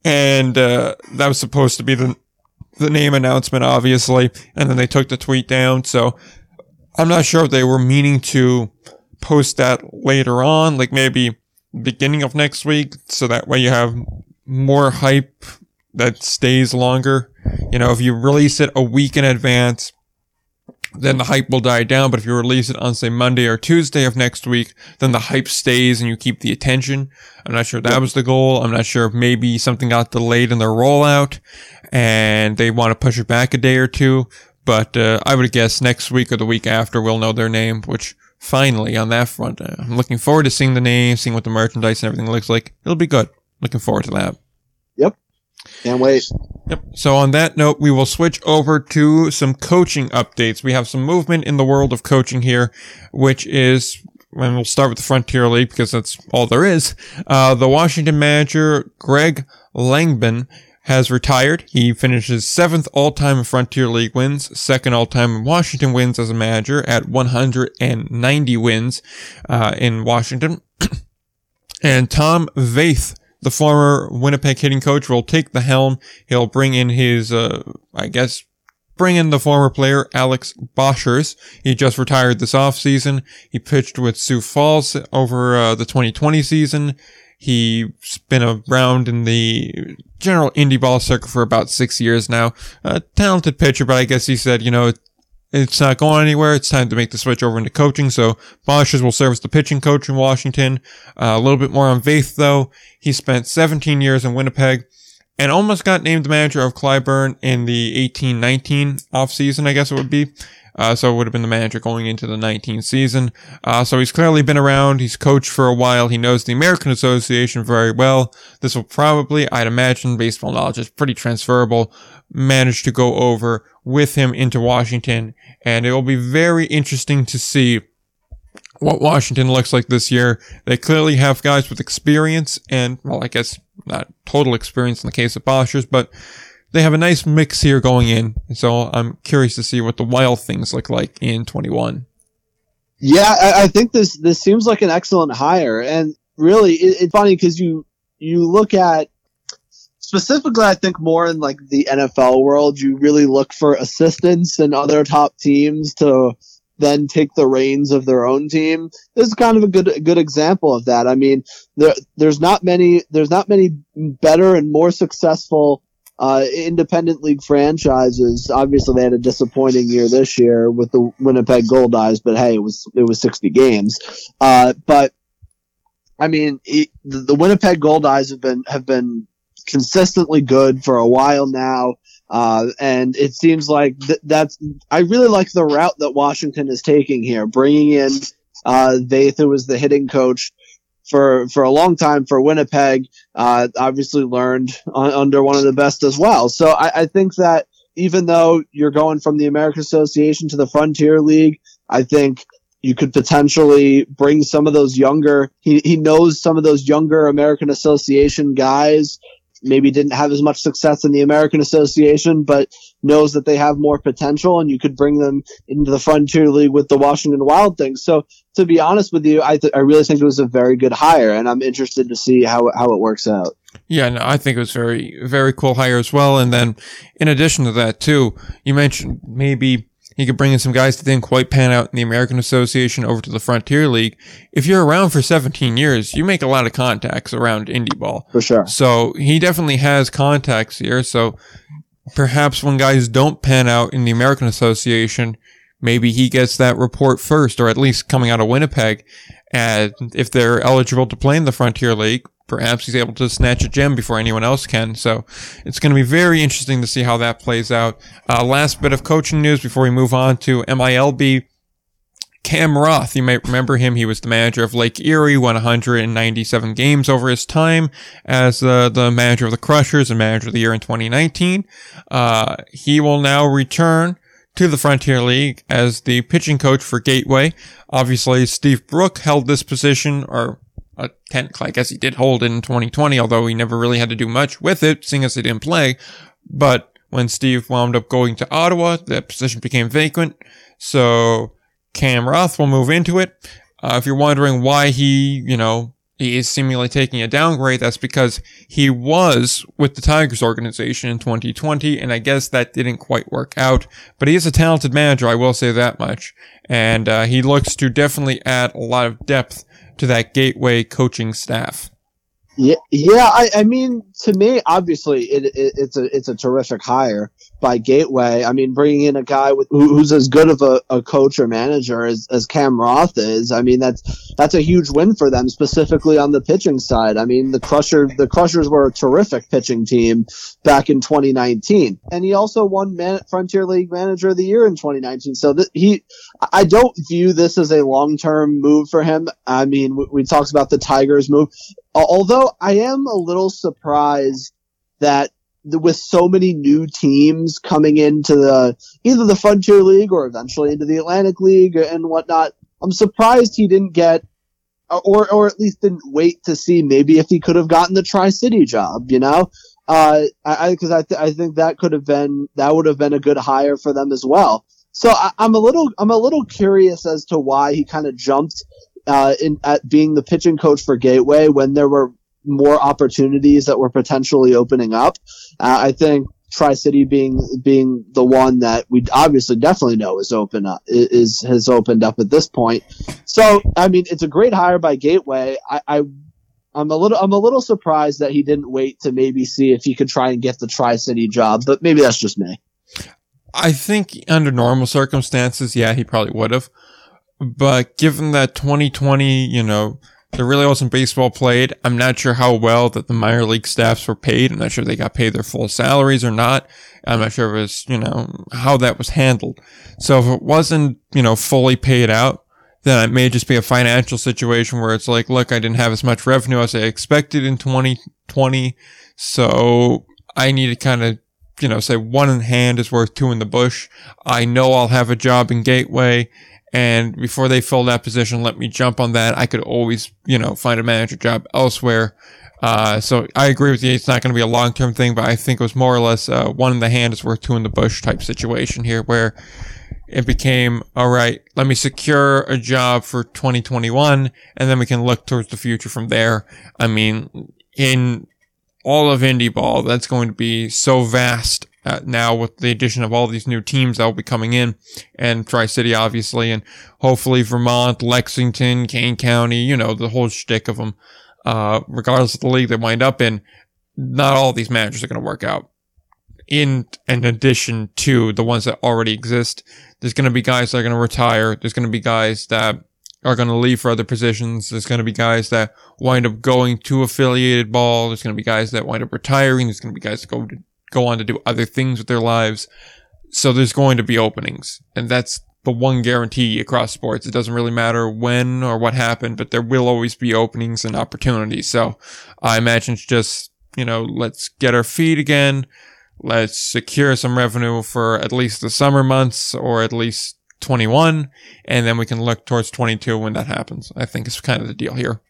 And uh, that was supposed to be the the name announcement, obviously. And then they took the tweet down. So I'm not sure if they were meaning to post that later on, like maybe beginning of next week, so that way you have more hype that stays longer. You know, if you release it a week in advance, then the hype will die down. But if you release it on say Monday or Tuesday of next week, then the hype stays and you keep the attention. I'm not sure that was the goal. I'm not sure if maybe something got delayed in their rollout and they want to push it back a day or two. But uh, I would guess next week or the week after we'll know their name, which finally on that front, uh, I'm looking forward to seeing the name, seeing what the merchandise and everything looks like. It'll be good. Looking forward to that. Yep. Can't wait. Yep. So on that note, we will switch over to some coaching updates. We have some movement in the world of coaching here, which is, and we'll start with the Frontier League because that's all there is. Uh, the Washington manager, Greg Langbehn, has retired. He finishes seventh all-time Frontier League wins, second all-time in Washington wins as a manager at 190 wins uh, in Washington. and Tom Vaith, the former Winnipeg hitting coach, will take the helm. He'll bring in his, uh, I guess, bring in the former player Alex Boshers. He just retired this offseason. He pitched with Sioux Falls over uh, the 2020 season. He's been around in the general indie ball circuit for about six years now. A talented pitcher, but I guess he said, you know, it's not going anywhere. It's time to make the switch over into coaching. So Boshers will serve as the pitching coach in Washington. Uh, a little bit more on Vaith though. He spent 17 years in Winnipeg and almost got named manager of Cleburne in the 18-19 offseason, I guess it would be. Uh, so it would have been the manager going into the 19th season. Uh, so he's clearly been around. He's coached for a while. He knows the American Association very well. This will probably, I'd imagine, baseball knowledge is pretty transferable, manage to go over with him into Washington. And it will be very interesting to see what Washington looks like this year. They clearly have guys with experience and, well, I guess not total experience in the case of Boshers, but they have a nice mix here going in. So I'm curious to see what the wild things look like in 21. Yeah, I, I think this this seems like an excellent hire, and really, it, it's funny because you you look at specifically, I think more in like the NFL world, you really look for assistants and other top teams to then take the reins of their own team. This is kind of a good good example of that. I mean, there there's not many there's not many better and more successful uh, independent league franchises, obviously they had a disappointing year this year with the Winnipeg Goldeyes, but hey, it was it was 60 games. Uh, but I mean, it, the, Winnipeg Goldeyes have been have been consistently good for a while now. Uh, and it seems like th- that's I really like the route that Washington is taking here, bringing in uh, Vaith, who was the hitting coach for for a long time for Winnipeg. Uh, obviously learned on, under one of the best as well. So I, I, think that even though you're going from the American Association to the Frontier League, I think you could potentially bring some of those younger. He he knows some of those younger American Association guys maybe didn't have as much success in the American Association, but knows that they have more potential and you could bring them into the Frontier League with the Washington Wild things. So to be honest with you, I, th- I really think it was a very good hire and I'm interested to see how, how it works out. Yeah, no, I think it was very, very cool hire as well. And then in addition to that too, you mentioned maybe he could bring in some guys that didn't quite pan out in the American Association over to the Frontier League. If you're around for 17 years, you make a lot of contacts around indie ball. For sure. So he definitely has contacts here. So perhaps when guys don't pan out in the American Association, maybe he gets that report first, or at least coming out of Winnipeg. And if they're eligible to play in the Frontier League, perhaps he's able to snatch a gem before anyone else can. So it's going to be very interesting to see how that plays out. Uh, last bit of coaching news before we move on to MILB. Cam Roth, you might remember him. He was the manager of Lake Erie, won 197 games over his time as uh, the manager of the Crushers and manager of the year in 2019. Uh, he will now return to the Frontier League as the pitching coach for Gateway. Obviously, Steve Brook held this position, or a tent, I guess he did hold it in 2020, although he never really had to do much with it, seeing as he didn't play. But when Steve wound up going to Ottawa, that position became vacant. So Cam Roth will move into it. Uh, if you're wondering why he, you know, he is seemingly taking a downgrade, that's because he was with the Tigers organization in 2020, and I guess that didn't quite work out. But he is a talented manager, I will say that much. And uh, he looks to definitely add a lot of depth to that gateway coaching staff. Yeah, yeah. I, I mean, to me, obviously, it, it, it's a it's a terrific hire by Gateway. I mean, bringing in a guy with who's as good of a, a coach or manager as, as Cam Roth is. I mean, that's that's a huge win for them, specifically on the pitching side. I mean, the Crusher the Crushers were a terrific pitching team back in 2019, and he also won Man- Frontier League Manager of the Year in 2019. So th- he, I don't view this as a long term move for him. I mean, we, we talked about the Tigers move, although I am a little surprised that with so many new teams coming into the either the Frontier League or eventually into the Atlantic League and whatnot, I'm surprised he didn't get or or at least didn't wait to see maybe if he could have gotten the Tri City job. You know, uh, I because I I, th- I think that could have been that would have been a good hire for them as well. So I, am a little I'm a little curious as to why he kind of jumped uh, in at being the pitching coach for Gateway when there were more opportunities that were potentially opening up. Uh, I think Tri City being being the one that we obviously definitely know is open up is has opened up at this point. So I mean, it's a great hire by Gateway. I, I I'm a little I'm a little surprised that he didn't wait to maybe see if he could try and get the Tri City job, but maybe that's just me. I think under normal circumstances, yeah, he probably would have. But given that 2020, you know, there really wasn't baseball played. I'm not sure how well that the minor league staffs were paid. I'm not sure they got paid their full salaries or not. I'm not sure it was, you know, how that was handled. So if it wasn't, you know, fully paid out, then it may just be a financial situation where it's like, look, I didn't have as much revenue as I expected in 2020. So I need to kind of, you know, say one in hand is worth two in the bush. I know I'll have a job in Gateway and before they fill that position, let me jump on that. I could always, you know, find a manager job elsewhere. Uh, so I agree with you. It's not going to be a long term thing, but I think it was more or less uh, one in the hand is worth two in the bush type situation here, where it became all right. Let me secure a job for 2021, and then we can look towards the future from there. I mean, in all of indie ball, that's going to be so vast uh, now with the addition of all these new teams that will be coming in and Tri-City obviously and hopefully Vermont, Lexington, Kane County, you know, the whole shtick of them. Uh, regardless of the league they wind up in, not all these managers are going to work out. In, in addition to the ones that already exist, there's going to be guys that are going to retire. There's going to be guys that are going to leave for other positions. There's going to be guys that wind up going to affiliated ball. There's going to be guys that wind up retiring. There's going to be guys that go to go on to do other things with their lives. So there's going to be openings. And that's the one guarantee across sports. It doesn't really matter when or what happened, but there will always be openings and opportunities. So I imagine it's just, you know, let's get our feet again. Let's secure some revenue for at least the summer months or at least 21. And then we can look towards 22 when that happens. I think it's kind of the deal here.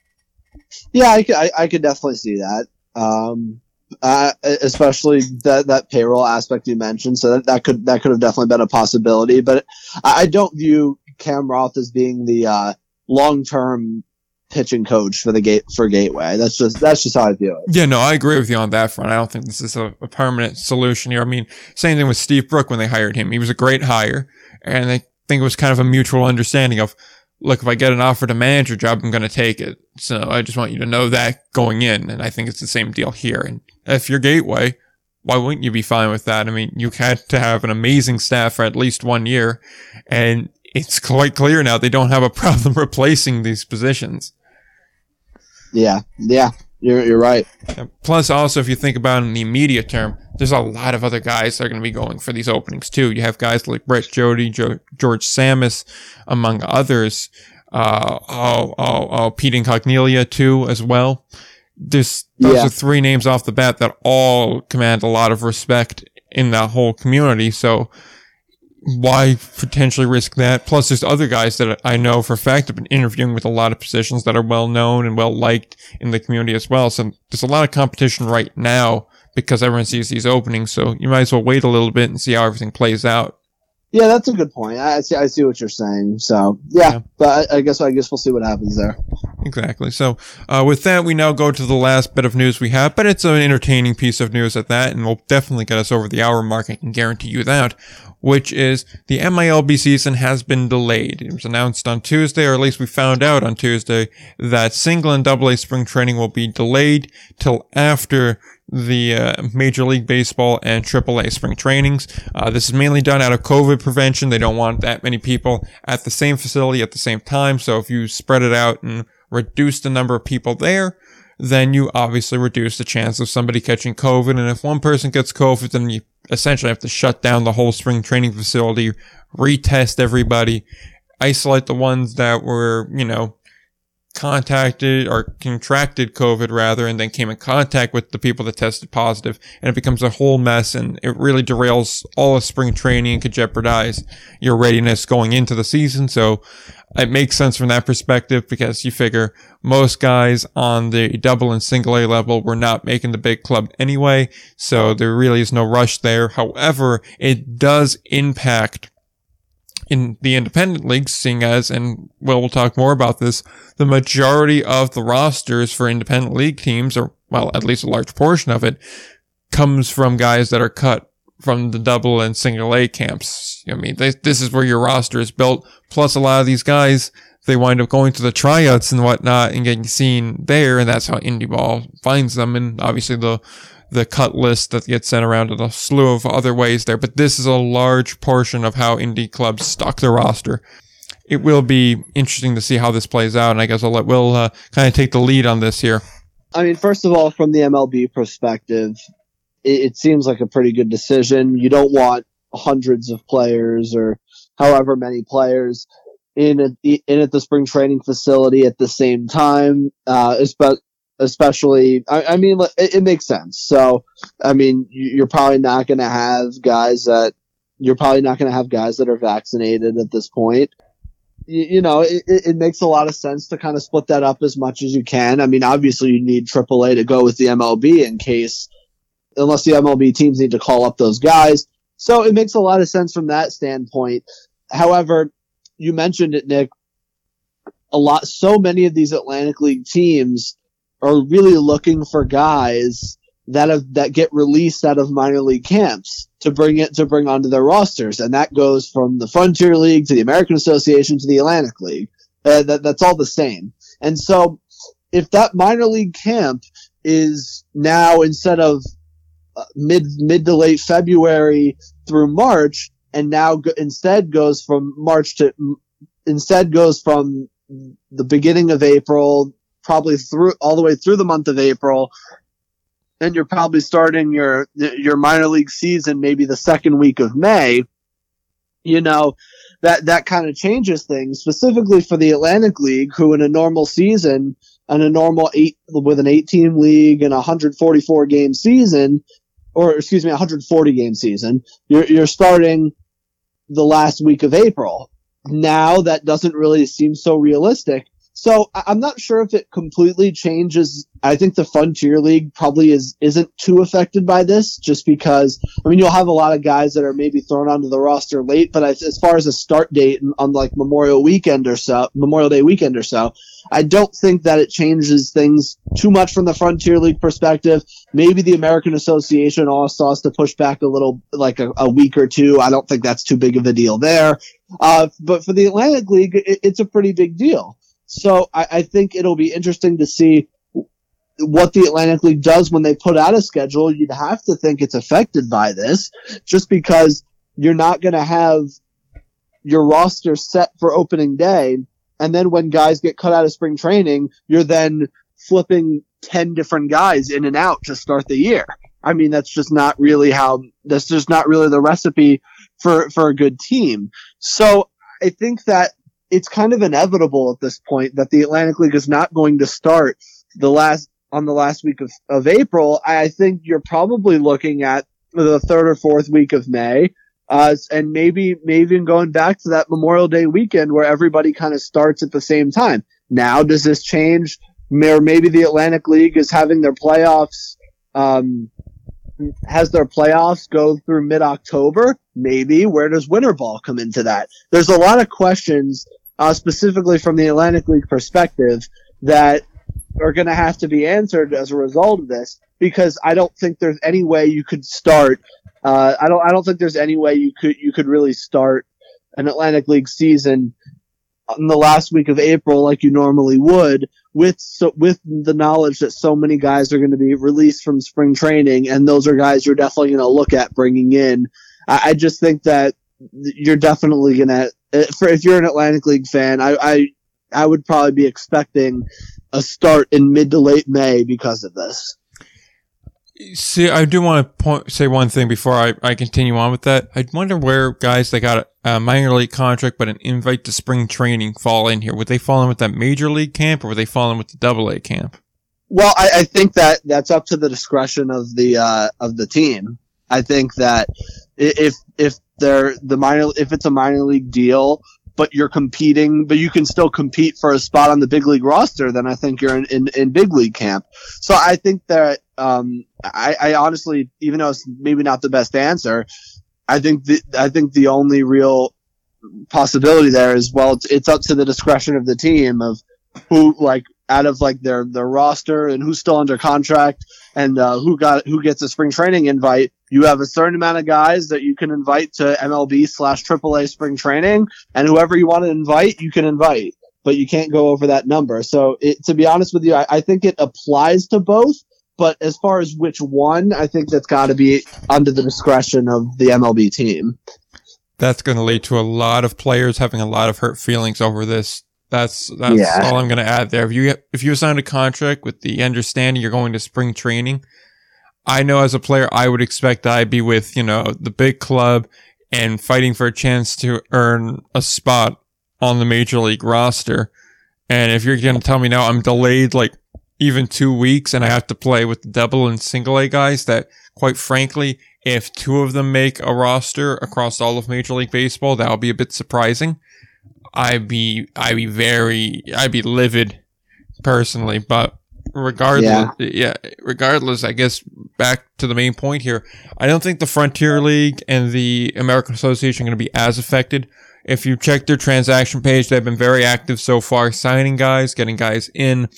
Yeah, I, I, I could definitely see that. Um, uh, especially that that payroll aspect you mentioned. So that, that could that could have definitely been a possibility. But I, don't view Cam Roth as being the uh, long term pitching coach for the gate for Gateway. That's just that's just how I view it. Yeah, no, I agree with you on that front. I don't think this is a, a permanent solution here. I mean, same thing with Steve Brook when they hired him. He was a great hire, and I think it was kind of a mutual understanding of look, if I get an offer to manager job, I'm going to take it. So I just want you to know that going in. And I think it's the same deal here. And if you're Gateway, why wouldn't you be fine with that? I mean, you had to have an amazing staff for at least one year. And it's quite clear now they don't have a problem replacing these positions. Yeah. Yeah. You're, you're right. Plus, also, if you think about it in the immediate term, there's a lot of other guys that are going to be going for these openings too. You have guys like Brett Jodie, jo- George Samus, among others. Uh, oh, oh, oh, Pete Incaviglia too, as well. This, those yeah. are three names off the bat that all command a lot of respect in that whole community. So, why potentially risk that? Plus, there's other guys that I know for a fact have been interviewing with a lot of positions that are well known and well liked in the community as well. So there's a lot of competition right now because everyone sees these openings. So you might as well wait a little bit and see how everything plays out. Yeah, that's a good point. I see. I see what you're saying. So yeah, yeah. but I, I, guess I guess we'll see what happens there. Exactly. So uh, with that, we now go to the last bit of news we have, but it's an entertaining piece of news at that, and will definitely get us over the hour mark. I can guarantee you that which is the MILB season has been delayed. It was announced on Tuesday, or at least we found out on Tuesday, that single and double A spring training will be delayed till after the uh, Major League Baseball and AAA spring trainings. Uh, this is mainly done out of COVID prevention. They don't want that many people at the same facility at the same time. So if you spread it out and reduce the number of people there, then you obviously reduce the chance of somebody catching COVID. And if one person gets COVID, then you essentially have to shut down the whole spring training facility, retest everybody, isolate the ones that were, you know, contacted or contracted COVID rather, and then came in contact with the people that tested positive, and it becomes a whole mess, and it really derails all of spring training and could jeopardize your readiness going into the season. So it makes sense from that perspective because you figure most guys on the double and single A level were not making the big club anyway, so there really is no rush there. However, it does impact in the independent leagues, seeing as, and well, we'll talk more about this, the majority of the rosters for independent league teams, or well, at least a large portion of it, comes from guys that are cut from the double and single A camps. I mean, they, this is where your roster is built. Plus, a lot of these guys, they wind up going to the tryouts and whatnot and getting seen there, and that's how indie ball finds them. And obviously, the the cut list that gets sent around in a slew of other ways there, but this is a large portion of how indie clubs stock their roster. It will be interesting to see how this plays out, and I guess I'll let Will uh, kind of take the lead on this here. I mean, first of all, from the MLB perspective, it, it seems like a pretty good decision. You don't want hundreds of players or however many players in a, in at the spring training facility at the same time, uh, especially I, I mean it, it, makes sense. So I mean you're probably not going to have guys that you're probably not going to have guys that are vaccinated at this point. You, you know, it, it, makes a lot of sense to kind of split that up as much as you can. I mean, obviously you need AAA to go with the MLB in case, unless the MLB teams need to call up those guys. So it makes a lot of sense from that standpoint. However, you mentioned it, Nick. A lot, so many of these Atlantic League teams are really looking for guys that have that get released out of minor league camps to bring it to bring onto their rosters, and that goes from the Frontier League to the American Association to the Atlantic League. Uh, that that's all the same. And so, if that minor league camp is now instead of uh, mid mid to late February through March, and now go, instead goes from March to instead goes from the beginning of April probably through all the way through the month of April. And you're probably starting your your minor league season maybe the second week of May. You know, that that kind of changes things specifically for the Atlantic League, who in a normal season and a normal eight with an 18 league and a 144 game season, or excuse me, 140 game season, you're you're starting the last week of April. Now that doesn't really seem so realistic. So I'm not sure if it completely changes. I think the Frontier League probably is isn't too affected by this, just because I mean you'll have a lot of guys that are maybe thrown onto the roster late, but as, far as a start date on like Memorial Weekend or so, Memorial Day weekend or so, I don't think that it changes things too much from the Frontier League perspective. Maybe the American Association also has to push back a little, like a, a week or two. I don't think that's too big of a deal there. Uh, but for the Atlantic League, it, it's a pretty big deal. So I, I think it'll be interesting to see what the Atlantic League does when they put out a schedule. You'd have to think it's affected by this just because you're not going to have your roster set for opening day. And then when guys get cut out of spring training, you're then flipping 10 different guys in and out to start the year. I mean, that's just not really how, that's just not really the recipe for, for a good team. So I think that it's kind of inevitable at this point that the Atlantic League is not going to start the last on the last week of, of April. I think you're probably looking at the third or fourth week of May. Uh, and maybe, maybe even going back to that Memorial Day weekend where everybody kind of starts at the same time. Now, does this change? Or maybe the Atlantic League is having their playoffs, um, has their playoffs go through mid October? Maybe. Where does winter ball come into that? There's a lot of questions uh, specifically from the Atlantic League perspective, that are going to have to be answered as a result of this. Because I don't think there's any way you could start. Uh, I don't. I don't think there's any way you could you could really start an Atlantic League season in the last week of April like you normally would with so with the knowledge that so many guys are going to be released from spring training and those are guys you're definitely going to look at bringing in. I, I just think that you're definitely going to for if you're an Atlantic League fan, I, I I would probably be expecting a start in mid to late May because of this. See, I do want to point, say one thing before I, I continue on with that. I wonder where guys that got a, a minor league contract but an invite to spring training fall in here. Would they fall in with that major league camp or would they fall in with the double A camp? Well, I, I think that that's up to the discretion of the uh, of the team. I think that if if they're the minor if it's a minor league deal, but you're competing, but you can still compete for a spot on the big league roster, then I think you're in, in, in big league camp. So I think that, um, I, I honestly, even though it's maybe not the best answer, I think the, I think the only real possibility there is, well, it's, it's up to the discretion of the team of who, like, out of like their, their roster and who's still under contract and, uh, who got, who gets a spring training invite you have a certain amount of guys that you can invite to MLB slash AAA spring training, and whoever you want to invite, you can invite, but you can't go over that number. So, it, to be honest with you, I, I think it applies to both. But as far as which one, I think that's got to be under the discretion of the MLB team. That's going to lead to a lot of players having a lot of hurt feelings over this. That's that's yeah. all I'm going to add there. If you if you signed a contract with the understanding you're going to spring training, I know as a player, I would expect that I'd be with, you know, the big club and fighting for a chance to earn a spot on the major league roster. And if you're going to tell me now I'm delayed like even two weeks and I have to play with the double and single A guys that quite frankly, if two of them make a roster across all of Major League Baseball, that would be a bit surprising. I'd be, I'd be very, I'd be livid personally, but regardless, yeah. yeah. regardless, I guess back to the main point here. I don't think the Frontier League and the American Association are going to be as affected. If you check their transaction page, they've been very active so far, signing guys, getting guys in.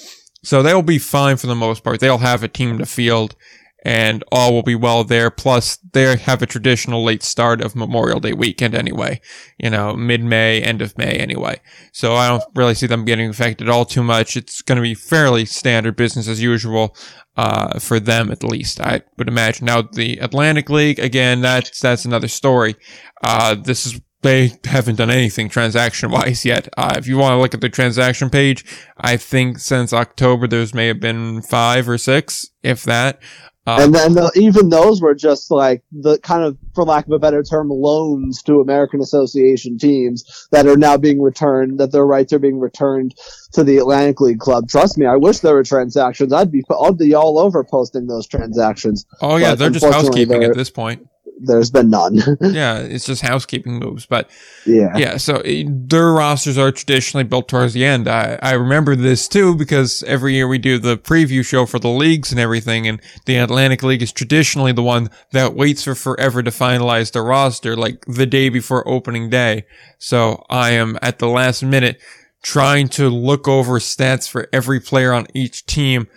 So they'll be fine for the most part. They'll have a team to field and all will be well there. Plus, they have a traditional late start of Memorial Day weekend anyway, you know, mid May, end of May anyway. So I don't really see them getting affected all too much. It's going to be fairly standard business as usual, uh, for them at least, I would imagine. Now, the Atlantic League, again, that's, that's another story. Uh, this is, they haven't done anything transaction wise yet. Uh, if you want to look at the transaction page, I think since October, there's may have been five or six, if that. Um, and then the, even those were just like the kind of, for lack of a better term, loans to American Association teams that are now being returned, that their rights are being returned to the Atlantic League club. Trust me, I wish there were transactions. I'd be, I'd be all over posting those transactions. Oh yeah, they're just housekeeping at this point there's been none. yeah, it's just housekeeping moves, but yeah, yeah. So it, their rosters are traditionally built towards the end. I I remember this too because every year we do the preview show for the leagues and everything, and the Atlantic League is traditionally the one that waits for forever to finalize the roster, like the day before opening day. So I am at the last minute trying to look over stats for every player on each team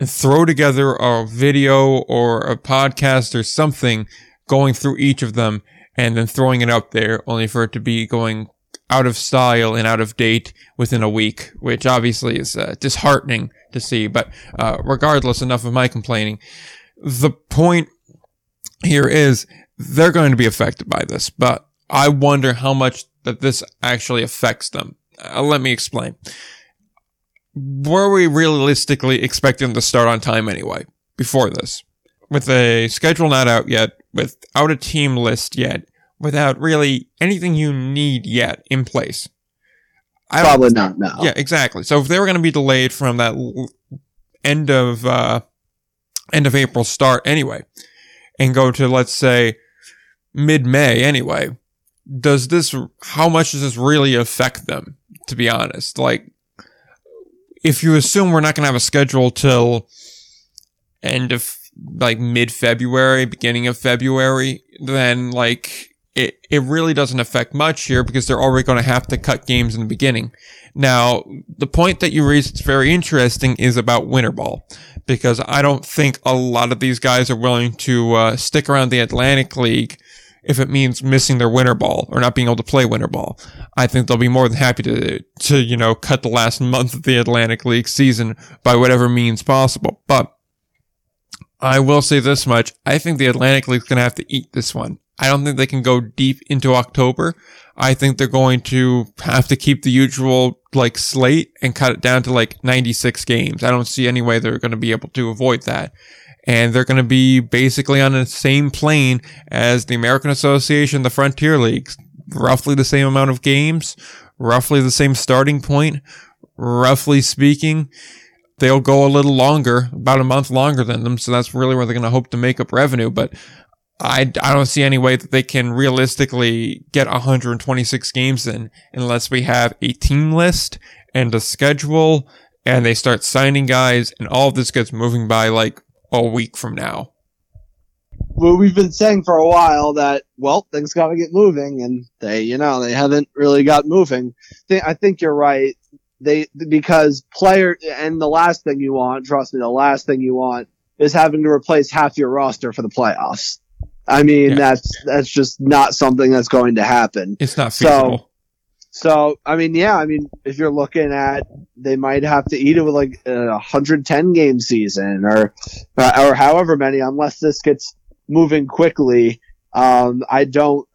and throw together a video or a podcast or something going through each of them and then throwing it out there only for it to be going out of style and out of date within a week, which obviously is uh, disheartening to see. But uh, regardless, enough of my complaining. The point here is they're going to be affected by this, but I wonder how much that this actually affects them. Uh, let me explain. Were we realistically expecting to start on time anyway before this? With a schedule not out yet, without a team list yet, without really anything you need yet in place. I Probably not now. Yeah, exactly. So if they were going to be delayed from that end of uh, end of April start anyway, and go to let's say mid May anyway, does this? How much does this really affect them? To be honest, like if you assume we're not going to have a schedule till end of like mid February, beginning of February, then like it, it really doesn't affect much here because they're already going to have to cut games in the beginning. Now, the point that you raised is very interesting is about winter ball because I don't think a lot of these guys are willing to uh, stick around the Atlantic League if it means missing their winter ball or not being able to play winter ball. I think they'll be more than happy to, to, you know, cut the last month of the Atlantic League season by whatever means possible. But I will say this much. I think the Atlantic League's going to have to eat this one. I don't think they can go deep into October. I think they're going to have to keep the usual like slate and cut it down to like 96 games. I don't see any way they're going to be able to avoid that. and they're going to be basically on the same plane as the American Association, the Frontier Leagues. Roughly the same amount of games, roughly the same starting point, roughly speaking. They'll go a little longer, about a month longer than them, so that's really where they're going to hope to make up revenue. But I, I don't see any way that they can realistically get 126 games in unless we have a team list and a schedule and they start signing guys and all of this gets moving by like a week from now. Well, we've been saying for a while that, well, things got to get moving and they, you know, they haven't really got moving. I think you're right. They, because player, and the last thing you want, trust me, the last thing you want is having to replace half your roster for the playoffs. I mean, yeah. that's, that's just not something that's going to happen. It's not feasible. So, so, I mean, yeah, I mean, if you're looking at, they might have to eat it with like a 110 game season or, or however many, unless this gets moving quickly. Um, I don't,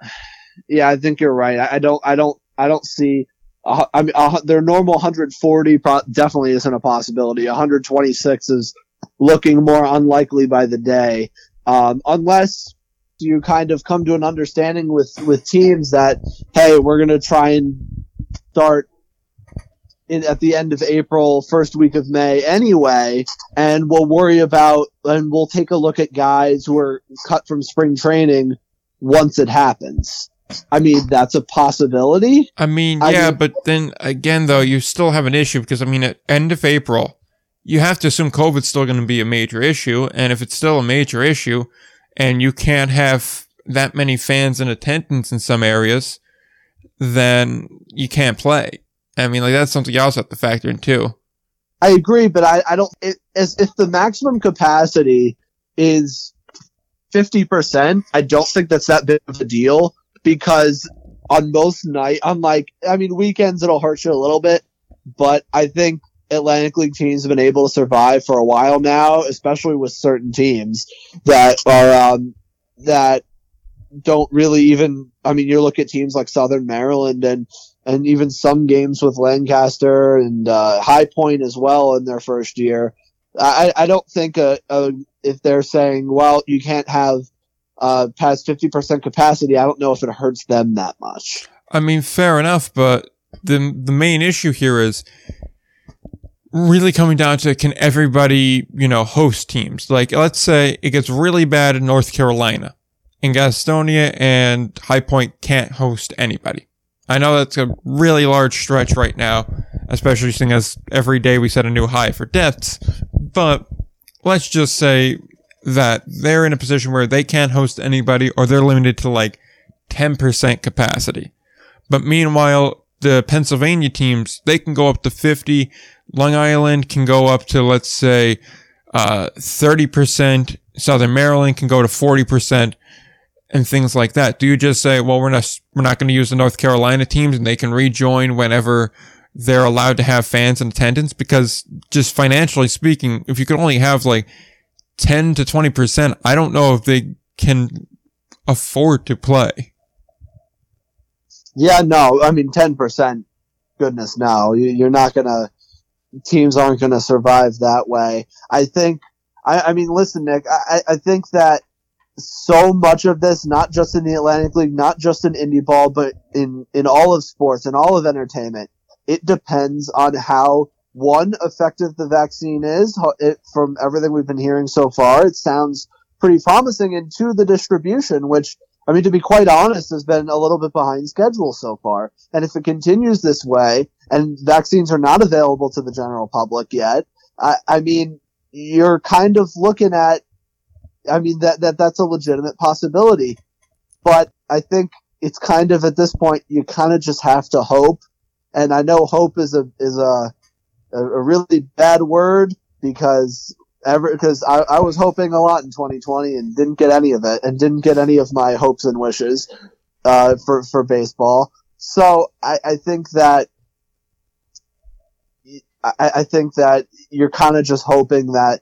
yeah, I think you're right. I, I don't, I don't, I don't see, uh, I mean, uh, their normal 140 pro- definitely isn't a possibility. 126 is looking more unlikely by the day. Um, unless you kind of come to an understanding with with teams that hey, we're going to try and start in, at the end of April, first week of May anyway, and we'll worry about and we'll take a look at guys who are cut from spring training once it happens. I mean, that's a possibility. I mean, yeah, I mean, but then again, though, you still have an issue because I mean, at end of April, you have to assume COVID's still going to be a major issue, and if it's still a major issue, and you can't have that many fans in attendance in some areas, then you can't play. I mean, like that's something you also have to factor in too. I agree, but I, I don't. It, as, if the maximum capacity is fifty percent, I don't think that's that big of a deal because on most night, unlike I mean weekends, it'll hurt you a little bit, but I think Atlantic League teams have been able to survive for a while now, especially with certain teams that are um, that don't really even. I mean, you look at teams like Southern Maryland and and even some games with Lancaster and uh, High Point as well in their first year. I, I don't think a, a, if they're saying, well, you can't have uh, past 50% capacity, I don't know if it hurts them that much. I mean, fair enough, but the the main issue here is really coming down to can everybody, you know, host teams? Like, let's say it gets really bad in North Carolina and Gastonia and High Point can't host anybody. I know that's a really large stretch right now, especially seeing as every day we set a new high for deaths. But let's just say that they're in a position where they can't host anybody or they're limited to like 10% capacity. But meanwhile, the Pennsylvania teams, they can go up to 50. Long Island can go up to, let's say, uh, 30%. Southern Maryland can go to 40% and things like that. Do you just say, well, we're not, we're not going to use the North Carolina teams and they can rejoin whenever they're allowed to have fans in attendance? Because just financially speaking, if you could only have like 10 to 20%, I don't know if they can afford to play. Yeah, no, I mean, 10%, goodness, no. You're not going to, teams aren't going to survive that way. I think, I, I mean, listen, Nick, I, I think that so much of this, not just in the Atlantic League, not just in indie ball, but in, in all of sports and all of entertainment, it depends on how one effective the vaccine is. It, from everything we've been hearing so far, it sounds pretty promising. And two, the distribution, which I mean, to be quite honest, has been a little bit behind schedule so far. And if it continues this way, and vaccines are not available to the general public yet, I, I mean, you're kind of looking at, I mean, that, that, that's a legitimate possibility. But I think it's kind of at this point, you kind of just have to hope. And I know hope is a, is a, a really bad word because ever because I, I was hoping a lot in 2020 and didn't get any of it and didn't get any of my hopes and wishes uh, for for baseball. So I, I think that I, I think that you're kind of just hoping that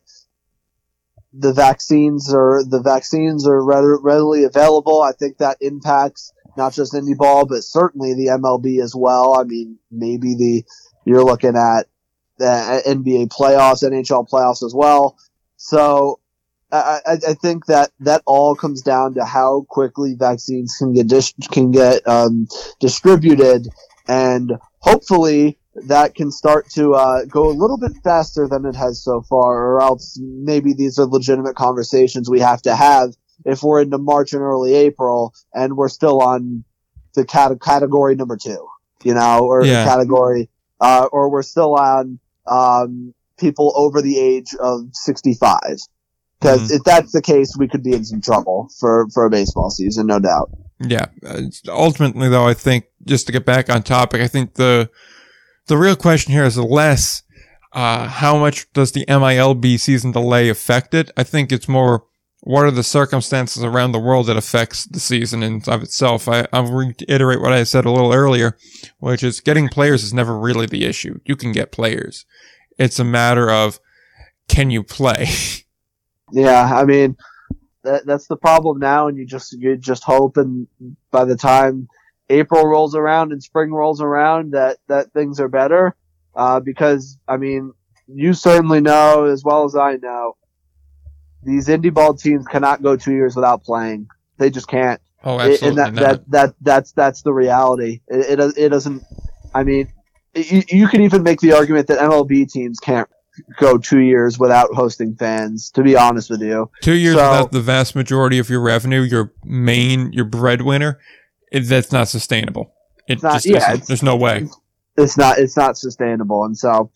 the vaccines are the vaccines are readily available. I think that impacts not just indie ball, but certainly the MLB as well. I mean, maybe the you're looking at the NBA playoffs, NHL playoffs as well. So I, I think that that all comes down to how quickly vaccines can get dis- can get um, distributed, and hopefully that can start to uh, go a little bit faster than it has so far, or else maybe these are legitimate conversations we have to have if we're into March and early April and we're still on the cat- category number two, you know, or Yeah. category, uh, or we're still on um, people over the age of 65. Because if that's the case, we could be in some trouble for, for a baseball season, no doubt. Yeah. Uh, ultimately, though, I think just to get back on topic, I think the the real question here is less uh, how much does the MILB season delay affect it. I think it's more what are the circumstances around the world that affects the season in of itself. I, I'll reiterate what I said a little earlier, which is getting players is never really the issue. You can get players. It's a matter of can you play. Yeah, I mean, that, that's the problem now, and you just you just hope, and by the time April rolls around and spring rolls around, that that things are better. Uh, because I mean, you certainly know as well as I know, these indie ball teams cannot go two years without playing. They just can't. oh, It- absolutely and that, not. that that that's that's the reality. It it, it doesn't. I mean, you, you could even make the argument that MLB teams can't go two years without hosting fans. To be honest with you, Two years So- without the vast majority of your revenue, your main, your breadwinner, it, that's not sustainable. It not- just yeah, There's no way. it's not it's not sustainable, and so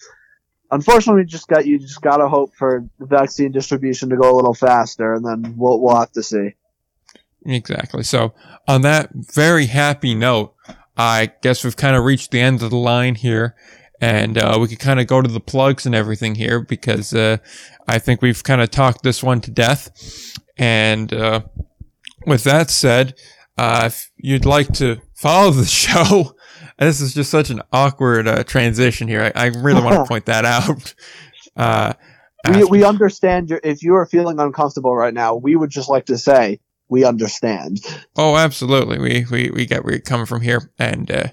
unfortunately, we just got you just got to hope for the vaccine distribution to go a little faster, and then we'll we'll have to see. Exactly. So, on that very happy note, I guess we've kind of reached the end of the line here, and uh, we could kind of go to the plugs and everything here because uh, I think we've kind of talked this one to death. And uh, with that said, uh, if you'd like to follow the show, this is just such an awkward uh, transition here. I, I really want to point that out. Uh, We we understand your if you are feeling uncomfortable right now, we would just like to say we understand. Oh, absolutely. We we we get where you're coming from here, and uh,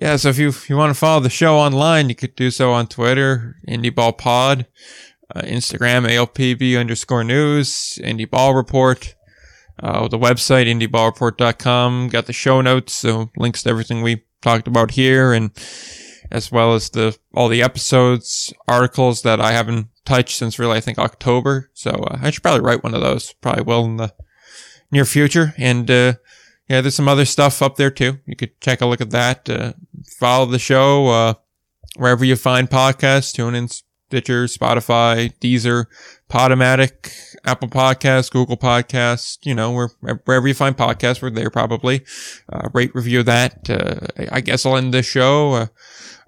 yeah. So if you if you want to follow the show online, you could do so on Twitter, Indie Ball Pod, uh, Instagram, ALPB underscore news, Indie Ball Report, uh, the website indieballreport.com. Got the show notes, so links to everything we talked about here, and as well as the all the episodes, articles that I haven't touched since really I think October. So uh, I should probably write one of those. Probably will in the near future. And uh, yeah, there's some other stuff up there too. You could check a look at that. Uh, follow the show uh, wherever you find podcasts. Tune in Stitcher, Spotify, Deezer, Podomatic, Apple Podcasts, Google Podcasts. You know, where, wherever you find podcasts, we're there probably. Uh, rate, review that. Uh, I guess I'll end this show. Uh,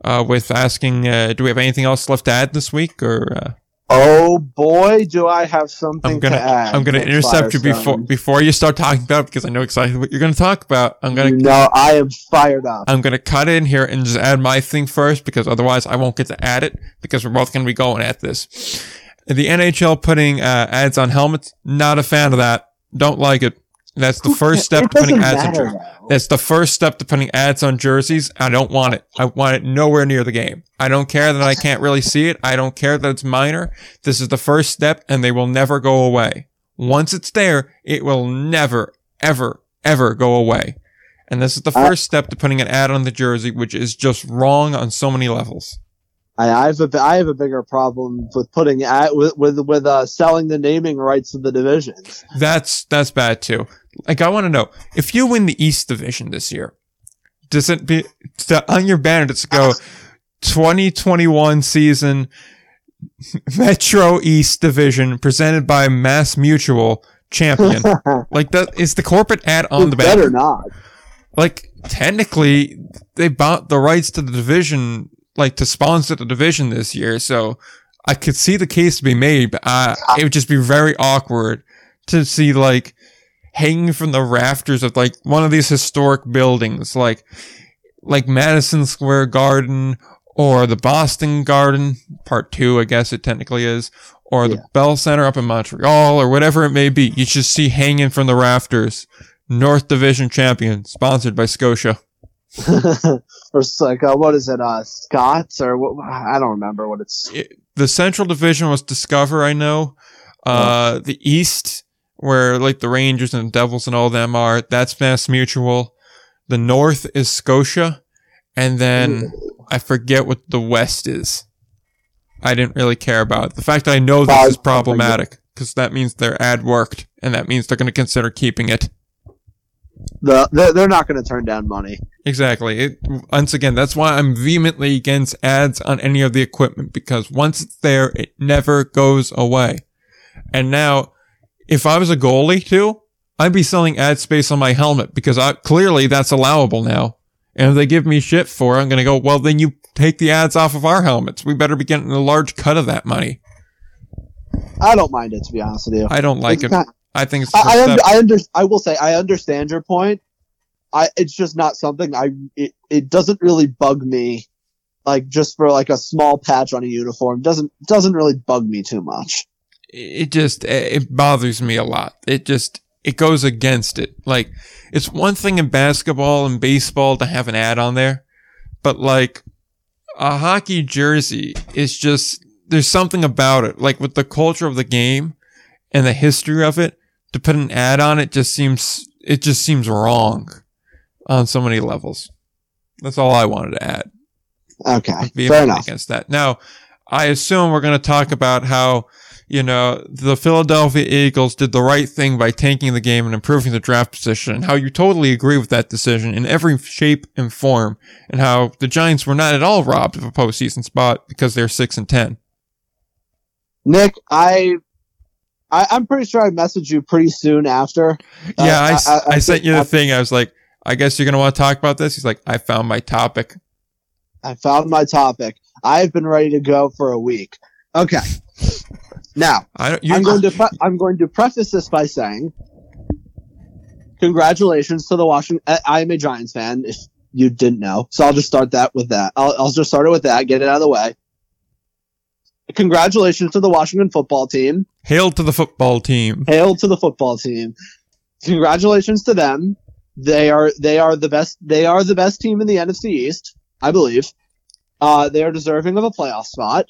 uh, with asking, uh, do we have anything else left to add this week, or uh, Oh boy, do I have something I'm gonna to add. I'm gonna Nick intercept you before before you start talking about it because I know exactly what you're gonna talk about. I'm gonna You know, I am fired up. I'm gonna cut in here and just add my thing first because otherwise I won't get to add it because we're both gonna be going at this. The NHL putting uh, ads on helmets, not a fan of that. Don't like it. That's the first step to putting ads on jerseys. though. That's the first step to putting ads on jerseys. I don't want it. I want it nowhere near the game. I don't care that I can't really see it. I don't care that it's minor. This is the first step and they will never go away. Once it's there, it will never, ever, ever go away. And this is the first step to putting an ad on the jersey, which is just wrong on so many levels. I, I have a I have a bigger problem with putting at, with with with uh, selling the naming rights of the divisions. That's that's bad too. Like I want to know if you win the East Division this year, does it be on your banner? Does it go 2021 season Metro East Division presented by Mass Mutual champion? like that is the corporate ad on the banner? better not. Like technically, they bought the rights to the division, like to sponsor the division this year. So I could see the case to be made, but uh, it would just be very awkward to see like hanging from the rafters of like one of these historic buildings, like like Madison Square Garden or the Boston Garden, part two, I guess it technically is, or the Yeah. Bell Center up in Montreal or whatever it may be. You just see hanging from the rafters. North Division champion, sponsored by Scotia. or like uh, what is it? Uh, Scots or what? I don't remember what it's. It- the Central Division was Discover, I know. Uh, the East, where like the Rangers and the Devils and all them are, that's Mass Mutual. The North is Scotia, and then I forget what the West is. I didn't really care about it. The fact that I know this is problematic because that means their ad worked, and that means they're going to consider keeping it. The, they're, they're not going to turn down money. Exactly. It, once again, that's why I'm vehemently against ads on any of the equipment because once it's there, it never goes away. And now, if I was a goalie too, I'd be selling ad space on my helmet because I, clearly that's allowable now. And if they give me shit for it, I'm going to go, well, then you take the ads off of our helmets. We better be getting a large cut of that money. I don't mind it, to be honest with you. I don't like it's it. Not, I think it's. I, I, under, I, under, I will say I understand your point. I it's just not something I. It, it doesn't really bug me, like just for like a small patch on a uniform doesn't doesn't really bug me too much. It just eh, it bothers me a lot. It just it goes against it. Like it's one thing in basketball and baseball to have an ad on there, but like a hockey jersey is just there's something about it. Like with the culture of the game and the history of it, to put an ad on it just seems it just seems wrong on so many levels. That's all I wanted to add. Okay, fair enough. Against that. Now, I assume we're going to talk about how you know the Philadelphia Eagles did the right thing by tanking the game and improving the draft position, and how you totally agree with that decision in every shape and form, and how the Giants were not at all robbed of a postseason spot because they're six and ten. Nick, I I, am pretty sure I messaged you pretty soon after. Yeah, uh, I, I, I, sent you the thing. I was like, I guess you're going to want to talk about this. He's like, I found my topic. I found my topic. I've been ready to go for a week. Okay. Now, I am going to pre- I'm going to preface this by saying, congratulations to the Washington. I am a Giants fan. If you didn't know, so I'll just start that with that. I'll, I'll just start it with that. Get it out of the way congratulations to the Washington football team. Hail to the football team. Hail to the football team. Congratulations to them. They are they are the best they are the best team in the NFC East, I believe. Uh, they are deserving of a playoff spot.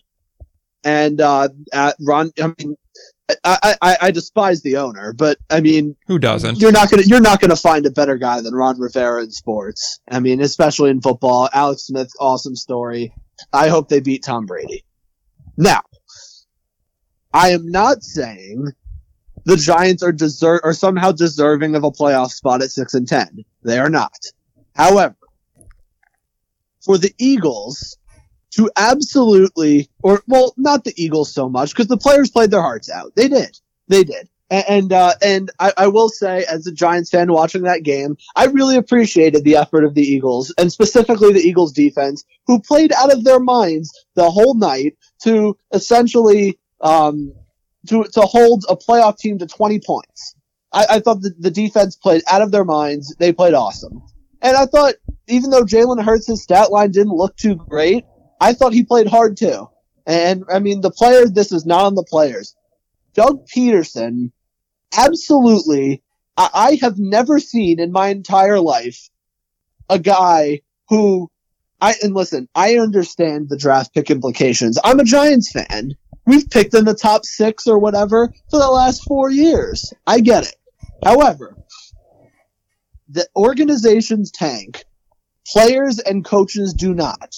And uh, at Ron, I mean, I, I, I despise the owner, but I mean, who doesn't? You're not gonna you're not gonna find a better guy than Ron Rivera in sports. I mean, especially in football. Alex Smith, awesome story. I hope they beat Tom Brady. Now, I am not saying the Giants are deserve are somehow deserving of a playoff spot at six and ten. They are not. However, for the Eagles to absolutely, or well, not the Eagles so much because the players played their hearts out. They did. They did. And uh, and I, I, will say, as a Giants fan watching that game, I really appreciated the effort of the Eagles, and specifically the Eagles defense, who played out of their minds the whole night to essentially um, to to hold a playoff team to 20 points. I, I thought the, the defense played out of their minds. They played awesome, and I thought even though Jalen Hurts' stat line didn't look too great, I thought he played hard too. And I mean, the players. This is not on the players Doug Pederson, absolutely, I, I have never seen in my entire life a guy who I and listen, I understand the draft pick implications. I'm a Giants fan. We've picked in the top six or whatever for the last four years. I get it. However, the organizations tank. Players and coaches do not.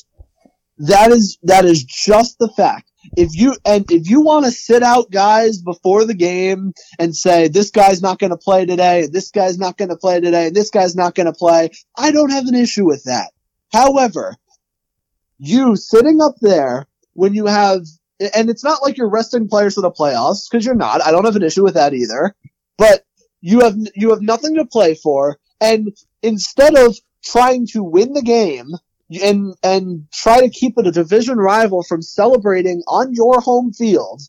That is that is just the fact if you and if you want to sit out guys before the game and say this guy's not going to play today, this guy's not going to play today, this guy's not going to play, I don't have an issue with that. However, you sitting up there when you have and it's not like you're resting players for the playoffs because you're not. I don't have an issue with that either. But you have you have nothing to play for, and instead of trying to win the game and and try to keep a division rival from celebrating on your home field,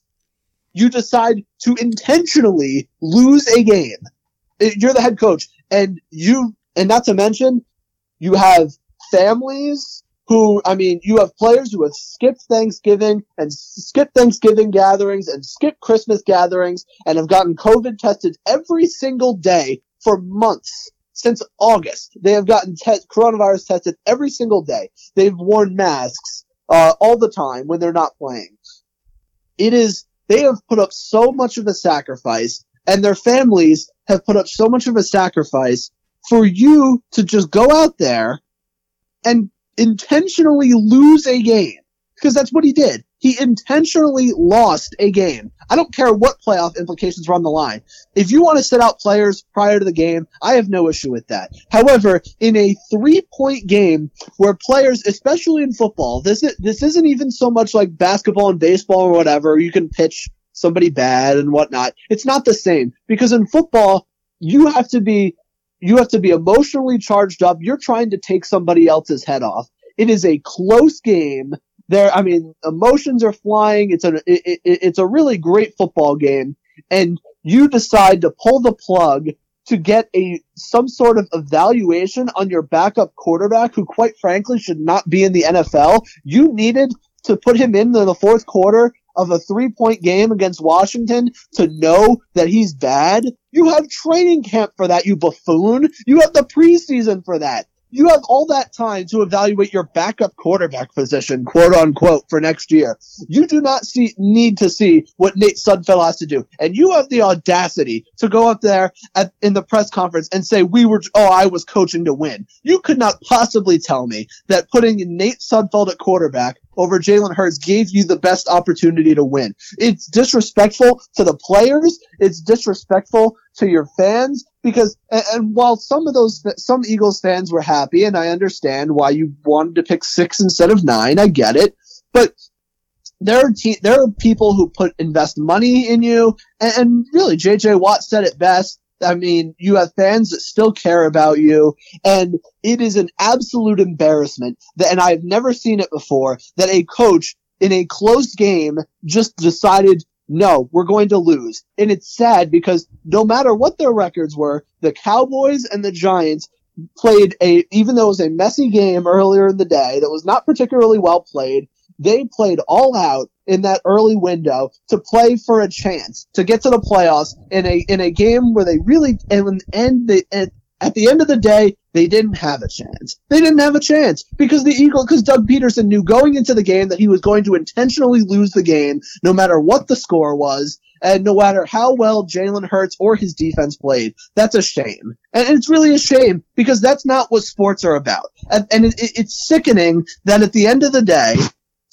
you decide to intentionally lose a game. Uh, you're the head coach, and you and not to mention, you have families who, I mean, you have players who have skipped Thanksgiving and skipped Thanksgiving gatherings and skipped Christmas gatherings and have gotten COVID tested every single day for months since August. They have gotten te- coronavirus tested every single day. They've worn masks uh, all the time when they're not playing. It is they have put up so much of a sacrifice and their families have put up so much of a sacrifice for you to just go out there and intentionally lose a game because that's what he did. He intentionally lost a game. I don't care what playoff implications were on the line. If you want to set out players prior to the game, I have no issue with that. However, in a three point game where players, especially in football, this, is, this isn't even so much like basketball and baseball or whatever. You can pitch somebody bad and whatnot. It's not the same because in football, you have to be you have to be emotionally charged up. You're trying to take somebody else's head off. It is a close game. There, I mean, emotions are flying. It's a, it, it, it's a really great football game. And you decide to pull the plug to get a, some sort of evaluation on your backup quarterback who quite frankly should not be in the NFL. You needed to put him into the fourth quarter of a three point game against Washington to know that he's bad? You have training camp for that, you buffoon. You have the preseason for that. You have all that time to evaluate your backup quarterback position, quote unquote, for next year. You do not see, need to see what Nate Sudfeld has to do. And you have the audacity to go up there at, in the press conference and say, we were, oh, I was coaching to win. You could not possibly tell me that putting Nate Sudfeld at quarterback over Jalen Hurts gave you the best opportunity to win. It's disrespectful to the players. It's disrespectful to your fans because, and, and while some of those, some Eagles fans were happy and I understand why you wanted to pick six instead of nine. I get it. But there are te- there are people who put invest money in you, and, and really, JJ Watt said it best. I mean, you have fans that still care about you, and it is an absolute embarrassment that, and I've never seen it before, that a coach in a close game just decided, no, we're going to lose. And it's sad because no matter what their records were, the Cowboys and the Giants played a, even though it was a messy game earlier in the day that was not particularly well played, they played all out in that early window to play for a chance to get to the playoffs in a in a game where they really and and they, at the end of the day they didn't have a chance. They didn't have a chance because the Eagle because Doug Pederson knew going into the game that he was going to intentionally lose the game no matter what the score was and no matter how well Jalen Hurts or his defense played. That's a shame. And it's really a shame because that's not what sports are about. And, and it, it's sickening that at the end of the day,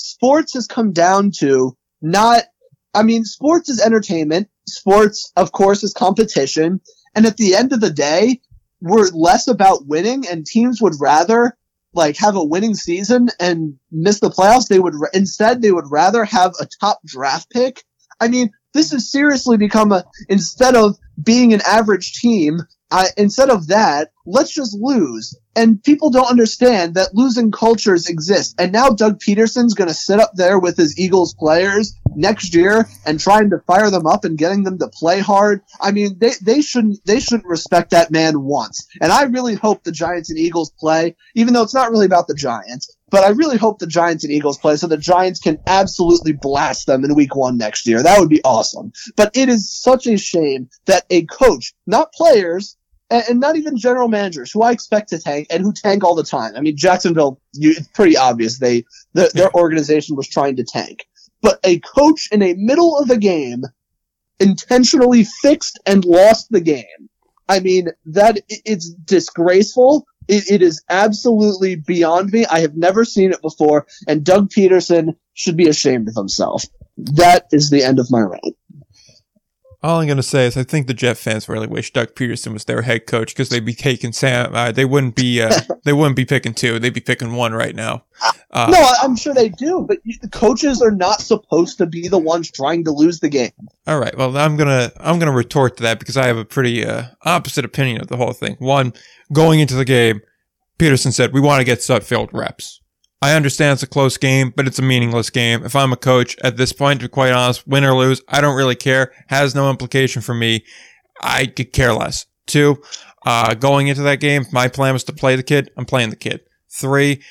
sports has come down to not, I mean, sports is entertainment. Sports, of course, is competition. And at the end of the day, we're less about winning and teams would rather like have a winning season and miss the playoffs. They would instead, they would rather have a top draft pick. I mean, this has seriously become a, instead of being an average team, I, instead of that, let's just lose. And people don't understand that losing cultures exist. And now Doug Pederson's going to sit up there with his Eagles players next year and trying to fire them up and getting them to play hard. I mean, they, they shouldn't, they shouldn't respect that man once. And I really hope the Giants and Eagles play, even though it's not really about the Giants. But I really hope the Giants and Eagles play so the Giants can absolutely blast them in week one next year. That would be awesome. But it is such a shame that a coach, not players, and, not even general managers who I expect to tank and who tank all the time. I mean, Jacksonville, you, it's pretty obvious they the, their organization was trying to tank, but a coach in a middle of a game intentionally fixed and lost the game. I mean, that it's disgraceful. It, it is absolutely beyond me. I have never seen it before, and Doug Pederson should be ashamed of himself. That is the end of my rant. All I'm gonna say is I think the Jet fans really wish Doug Pederson was their head coach because they'd be taking Sam. Uh, they wouldn't be. Uh, they wouldn't be picking two. They'd be picking one right now. Uh, no, I'm sure they do, but the coaches are not supposed to be the ones trying to lose the game. All right. Well, I'm gonna I'm gonna retort to that because I have a pretty uh, opposite opinion of the whole thing. One, going into the game, Pederson said we want to get Sudfeld reps. I understand it's a close game, but it's a meaningless game. If I'm a coach at this point, to be quite honest, win or lose, I don't really care. Has no implication for me. I could care less. Two, uh, going into that game, my plan was to play the kid. I'm playing the kid. Three,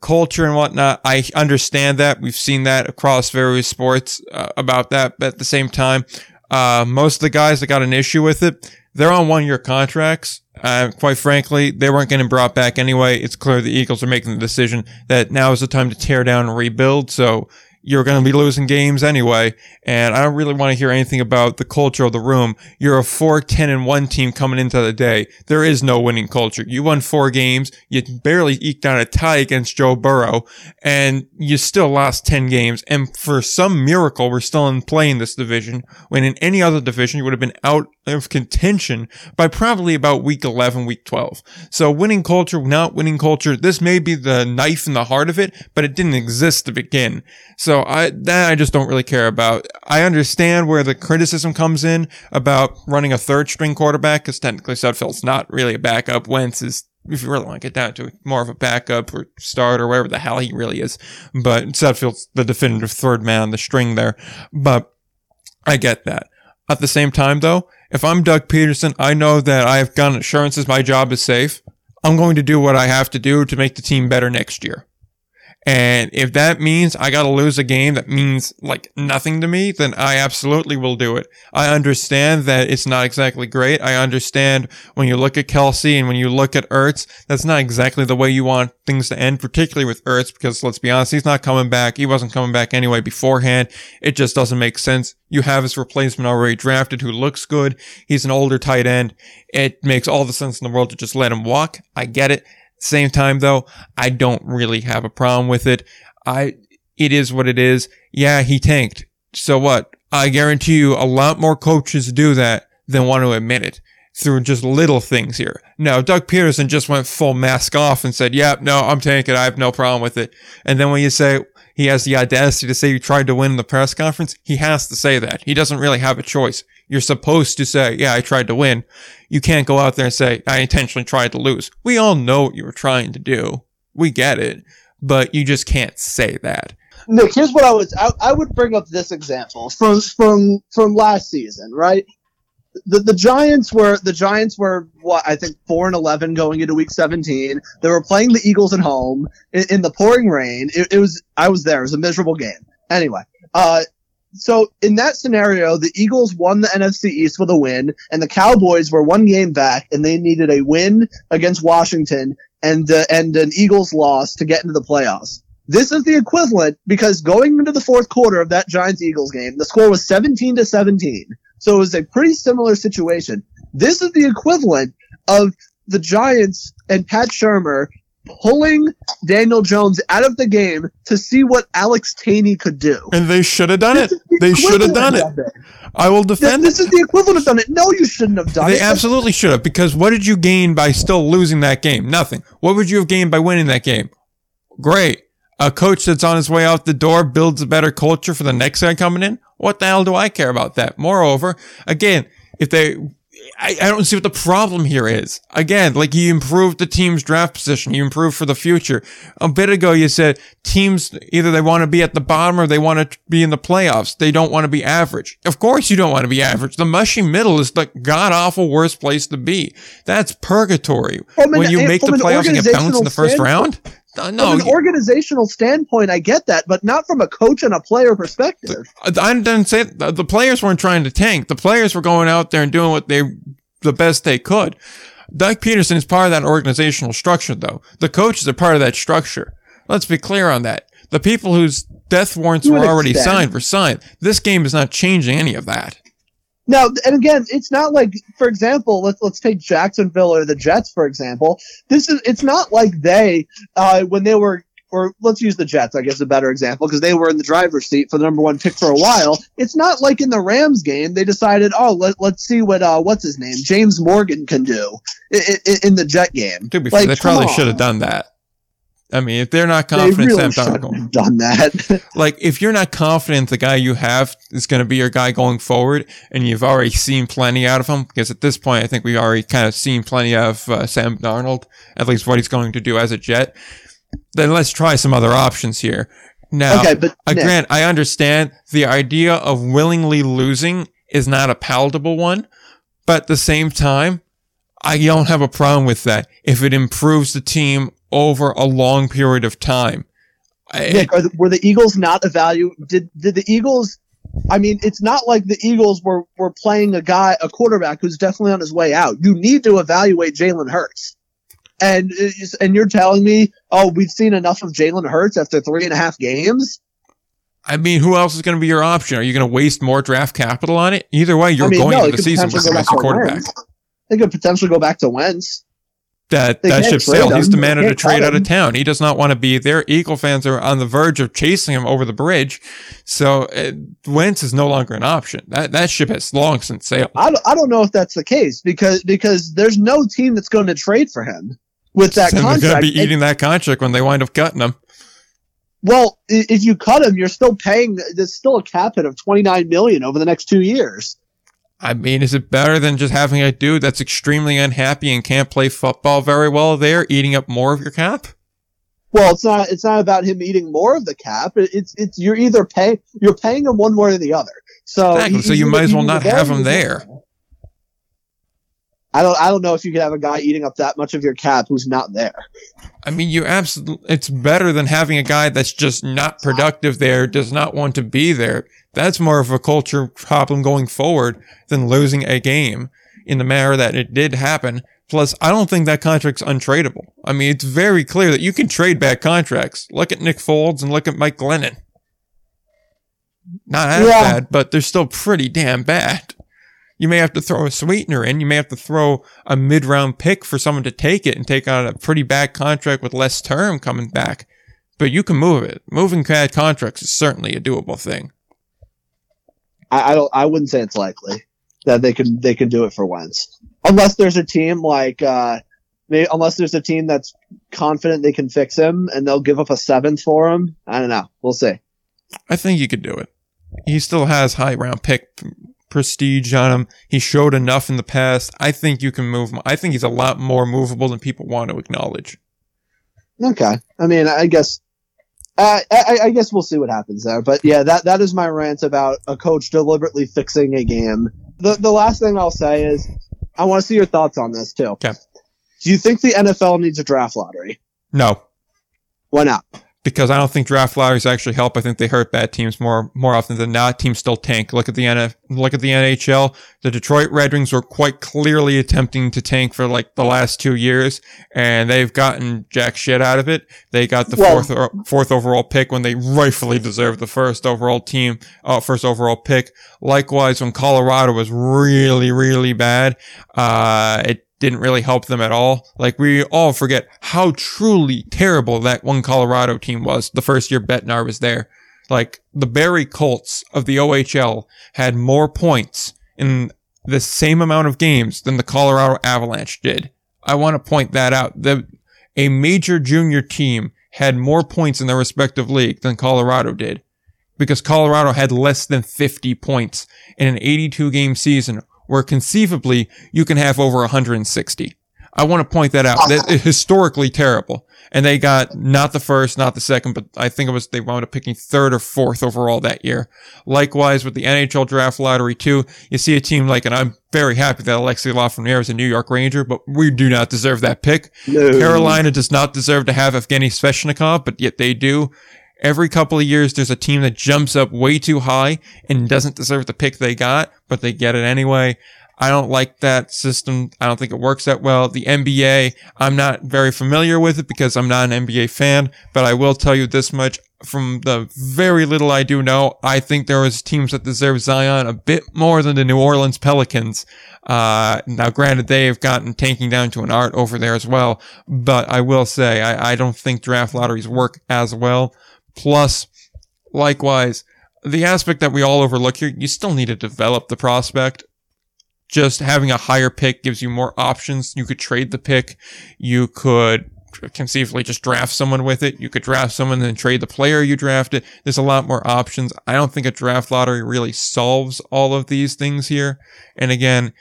culture and whatnot. I understand that. We've seen that across various sports uh, about that. But at the same time, uh, most of the guys that got an issue with it, they're on one year contracts. Uh, quite frankly, they weren't getting brought back anyway. It's clear the Eagles are making the decision that now is the time to tear down and rebuild. So you're going to be losing games anyway. And I don't really want to hear anything about the culture of the room. You're a 4 10 and 1 team coming into the day. There is no winning culture. You won four games. You barely eked out a tie against Joe Burrow and you still lost 10 games. And for some miracle, we're still in play in this division when in any other division, you would have been out of contention by probably about week 11, week 12. So winning culture, not winning culture, this may be the knife in the heart of it, but it didn't exist to begin. So I, that I just don't really care about. I understand where the criticism comes in about running a third string quarterback, because technically Sudfeld's not really a backup. Wentz is if you really want to get down to it, more of a backup or start or whatever the hell he really is. But Sudfeld's the definitive third man on the string there. But I get that. At the same time, though, if I'm Doug Pederson, I know that I have gotten assurances my job is safe. I'm going to do what I have to do to make the team better next year. And if that means I got to lose a game that means like nothing to me, then I absolutely will do it. I understand that it's not exactly great. I understand when you look at Kelce and when you look at Ertz, that's not exactly the way you want things to end, particularly with Ertz, because let's be honest, he's not coming back. He wasn't coming back anyway beforehand. It just doesn't make sense. You have his replacement already drafted who looks good. He's an older tight end. It makes all the sense in the world to just let him walk. I get it. Same time though, I don't really have a problem with it. I, it is what it is. Yeah, he tanked. So what? I guarantee you a lot more coaches do that than want to admit it through just little things here. No, Doug Pederson just went full mask off and said, yep, yeah, no, I'm tanking. I have no problem with it. And then when you say he has the audacity to say he tried to win in the press conference, he has to say that. He doesn't really have a choice. You're supposed to say, yeah, I tried to win. You can't go out there and say, I intentionally tried to lose. We all know what you were trying to do. We get it, but you just can't say that. Nick, here's what I would I, I would bring up this example from from from last season, right? The, the Giants were the Giants were what I think four and eleven going into week seventeen. They were playing the Eagles at home in, in the pouring rain. It, it, was I was there. It was a miserable game. Anyway, uh, so in that scenario, the Eagles won the NFC East with a win, and the Cowboys were one game back, and they needed a win against Washington and uh, and an Eagles loss to get into the playoffs. This is the equivalent because going into the fourth quarter of that Giants Eagles game, the score was 17 to 17. So it was a pretty similar situation. This is the equivalent of the Giants and Pat Shurmur pulling Daniel Jones out of the game to see what Alex Tanney could do. And they should have done it. The they should have done it. it. I will defend. This, this, is the equivalent of done it. No, you shouldn't have done they it. They absolutely should have. Because what did you gain by still losing that game? Nothing. What would you have gained by winning that game? Great. A coach that's on his way out the door builds a better culture for the next guy coming in. What the hell do I care about that? Moreover, again, if they I, I don't see what the problem here is. Again, like you improved the team's draft position, you improved for the future. A bit ago, you said teams either they want to be at the bottom or they want to be in the playoffs. They don't want to be average. Of course, you don't want to be average. The mushy middle is the god awful worst place to be. That's purgatory. when you make the playoffs and get bounced in the first round. Uh, no, from an organizational standpoint, I get that, but not from a coach and a player perspective. I didn't say the players weren't trying to tank. The players were going out there and doing what they, the best they could. Doug Pederson is part of that organizational structure, though. The coaches are part of that structure. Let's be clear on that. The people whose death warrants were already extent. signed were signed. This game is not changing any of that. Now, and again, it's not like, for example, let's let's take Jacksonville or the Jets, for example. This is it's not like they uh, when they were or let's use the Jets, I guess a better example, because they were in the driver's seat for the number one pick for a while. It's not like in the Rams game they decided, oh, let, let's see what uh, what's his name, James Morgan can do in, in, in the Jet game. To be like, fair, they probably should have done that. I mean, if they're not confident, they really Sam Darnold done that. like, if you're not confident the guy you have is going to be your guy going forward, and you've already seen plenty out of him, because at this point, I think we've already kind of seen plenty of uh, Sam Darnold, at least what he's going to do as a Jet. Then let's try some other options here. Now, okay, but again, I understand the idea of willingly losing is not a palatable one, but at the same time, I don't have a problem with that if it improves the team over a long period of time. Nick, the, were the Eagles not evaluated? Did did the Eagles? I mean, it's not like the Eagles were were playing a guy, a quarterback who's definitely on his way out. You need to evaluate Jalen Hurts, and uh, and you're telling me, oh, we've seen enough of Jalen Hurts after three and a half games. I mean, who else is going to be your option? Are you going to waste more draft capital on it? Either way, you're I mean, going no, into the season with a quarterback. Wentz. They could potentially go back to Wentz. That They that ship sailed. He's demanded a trade out of town. He does not want to be there. Eagle fans are on the verge of chasing him over the bridge. So uh, Wentz is no longer an option. That that ship has long since sailed. I don't, I don't know if that's the case because because there's no team that's going to trade for him with that And they're going to contract. be And- eating that contract when they wind up cutting him. well, if you cut him, you're still paying. There's still a cap hit of 29 million over the next two years. I mean, is it better than just having a dude that's extremely unhappy and can't play football very well there, eating up more of your cap? Well, it's not. It's not about him eating more of the cap. It's it's you're either pay you're paying him one way or the other. So Exactly. he- So you might as well not have him there. I don't. I don't know if you could have a guy eating up that much of your cap who's not there. I mean, you absolutely, it's better than having a guy that's just not productive there, does not want to be there. That's more of a culture problem going forward than losing a game in the manner that it did happen. Plus, I don't think that contract's untradeable. I mean, it's very clear that you can trade bad contracts. Look at Nick Foles and look at Mike Glennon. Not as Yeah. bad, but they're still pretty damn bad. You may have to throw a sweetener in. You may have to throw a mid round pick for someone to take it and take on a pretty bad contract with less term coming back. But you can move it. Moving bad contracts is certainly a doable thing. I, I don't. I wouldn't say it's likely that they can they can do it for Wentz, unless there's a team like uh, maybe, unless there's a team that's confident they can fix him and they'll give up a seventh for him. I don't know. We'll see. I think you could do it. He still has high round pick prestige on him. He showed enough in the past. I think you can move him. I think he's a lot more movable than people want to acknowledge. Okay. I mean, I guess. Uh, I, I guess we'll see what happens there, but yeah, that that is my rant about a coach deliberately fixing a game. The the last thing I'll say is, I want to see your thoughts on this too. Okay. Do you think the NFL needs a draft lottery? No, Why not? Because I don't think draft lotteries actually help. I think they hurt bad teams more more often than not. Teams still tank. Look at the NF, look at the NHL. The Detroit Red Wings were quite clearly attempting to tank for like the last two years, and they've gotten jack shit out of it. They got the Well- fourth or, fourth overall pick when they rightfully deserved the first overall team, uh, first overall pick. Likewise, when Colorado was really really bad, uh, it didn't really help them at all. Like we all forget how truly terrible that one Colorado team was the first year Bednar was there. Like the Barrie Colts of the OHL had more points in the same amount of games than the Colorado Avalanche did. I want to point that out. The a major junior team had more points in their respective league than Colorado did because Colorado had less than 50 points in an 82 game season where conceivably you can have over 160. I want to point that out. That is historically terrible. And they got not the first, not the second, but I think it was they wound up picking third or fourth overall that year. Likewise with the NHL draft lottery too, you see a team like, and I'm very happy that Alexei Lafreniere is a New York Ranger, but we do not deserve that pick. No. Carolina does not deserve to have Evgeny Svechnikov, but yet they do. Every couple of years, there's a team that jumps up way too high and doesn't deserve the pick they got, but they get it anyway. I don't like that system. I don't think it works that well. The NBA, I'm not very familiar with it because I'm not an NBA fan, but I will tell you this much from the very little I do know. I think there was teams that deserve Zion a bit more than the New Orleans Pelicans. Uh, now granted, they have gotten tanking down to an art over there as well, but I will say I, I don't think draft lotteries work as well. Plus, likewise, the aspect that we all overlook here, you still need to develop the prospect. Just having a higher pick gives you more options. You could trade the pick. You could conceivably just draft someone with it. You could draft someone and trade the player you drafted. There's a lot more options. I don't think a draft lottery really solves all of these things here. And again,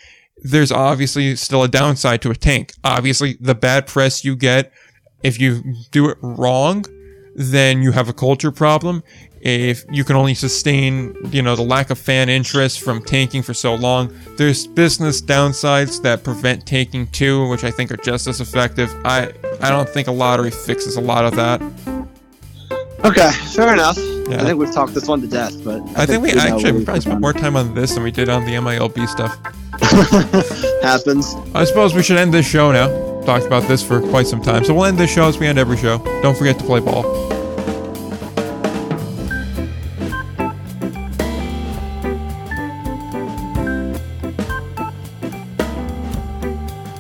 there's obviously still a downside to a tank. Obviously, the bad press you get if you do it wrong, then you have a culture problem. If you can only sustain, you know, the lack of fan interest from tanking for so long, there's business downsides that prevent tanking too, which I think are just as effective. I I don't think a lottery fixes a lot of that. Okay, fair enough. Yeah. I think we've talked this one to death, but I think we know actually we probably spent more time on this than we did on the MILB stuff. happens. I suppose we should end this show now. Talked about this for quite some time, so we'll end this show as we end every show. Don't forget to play ball.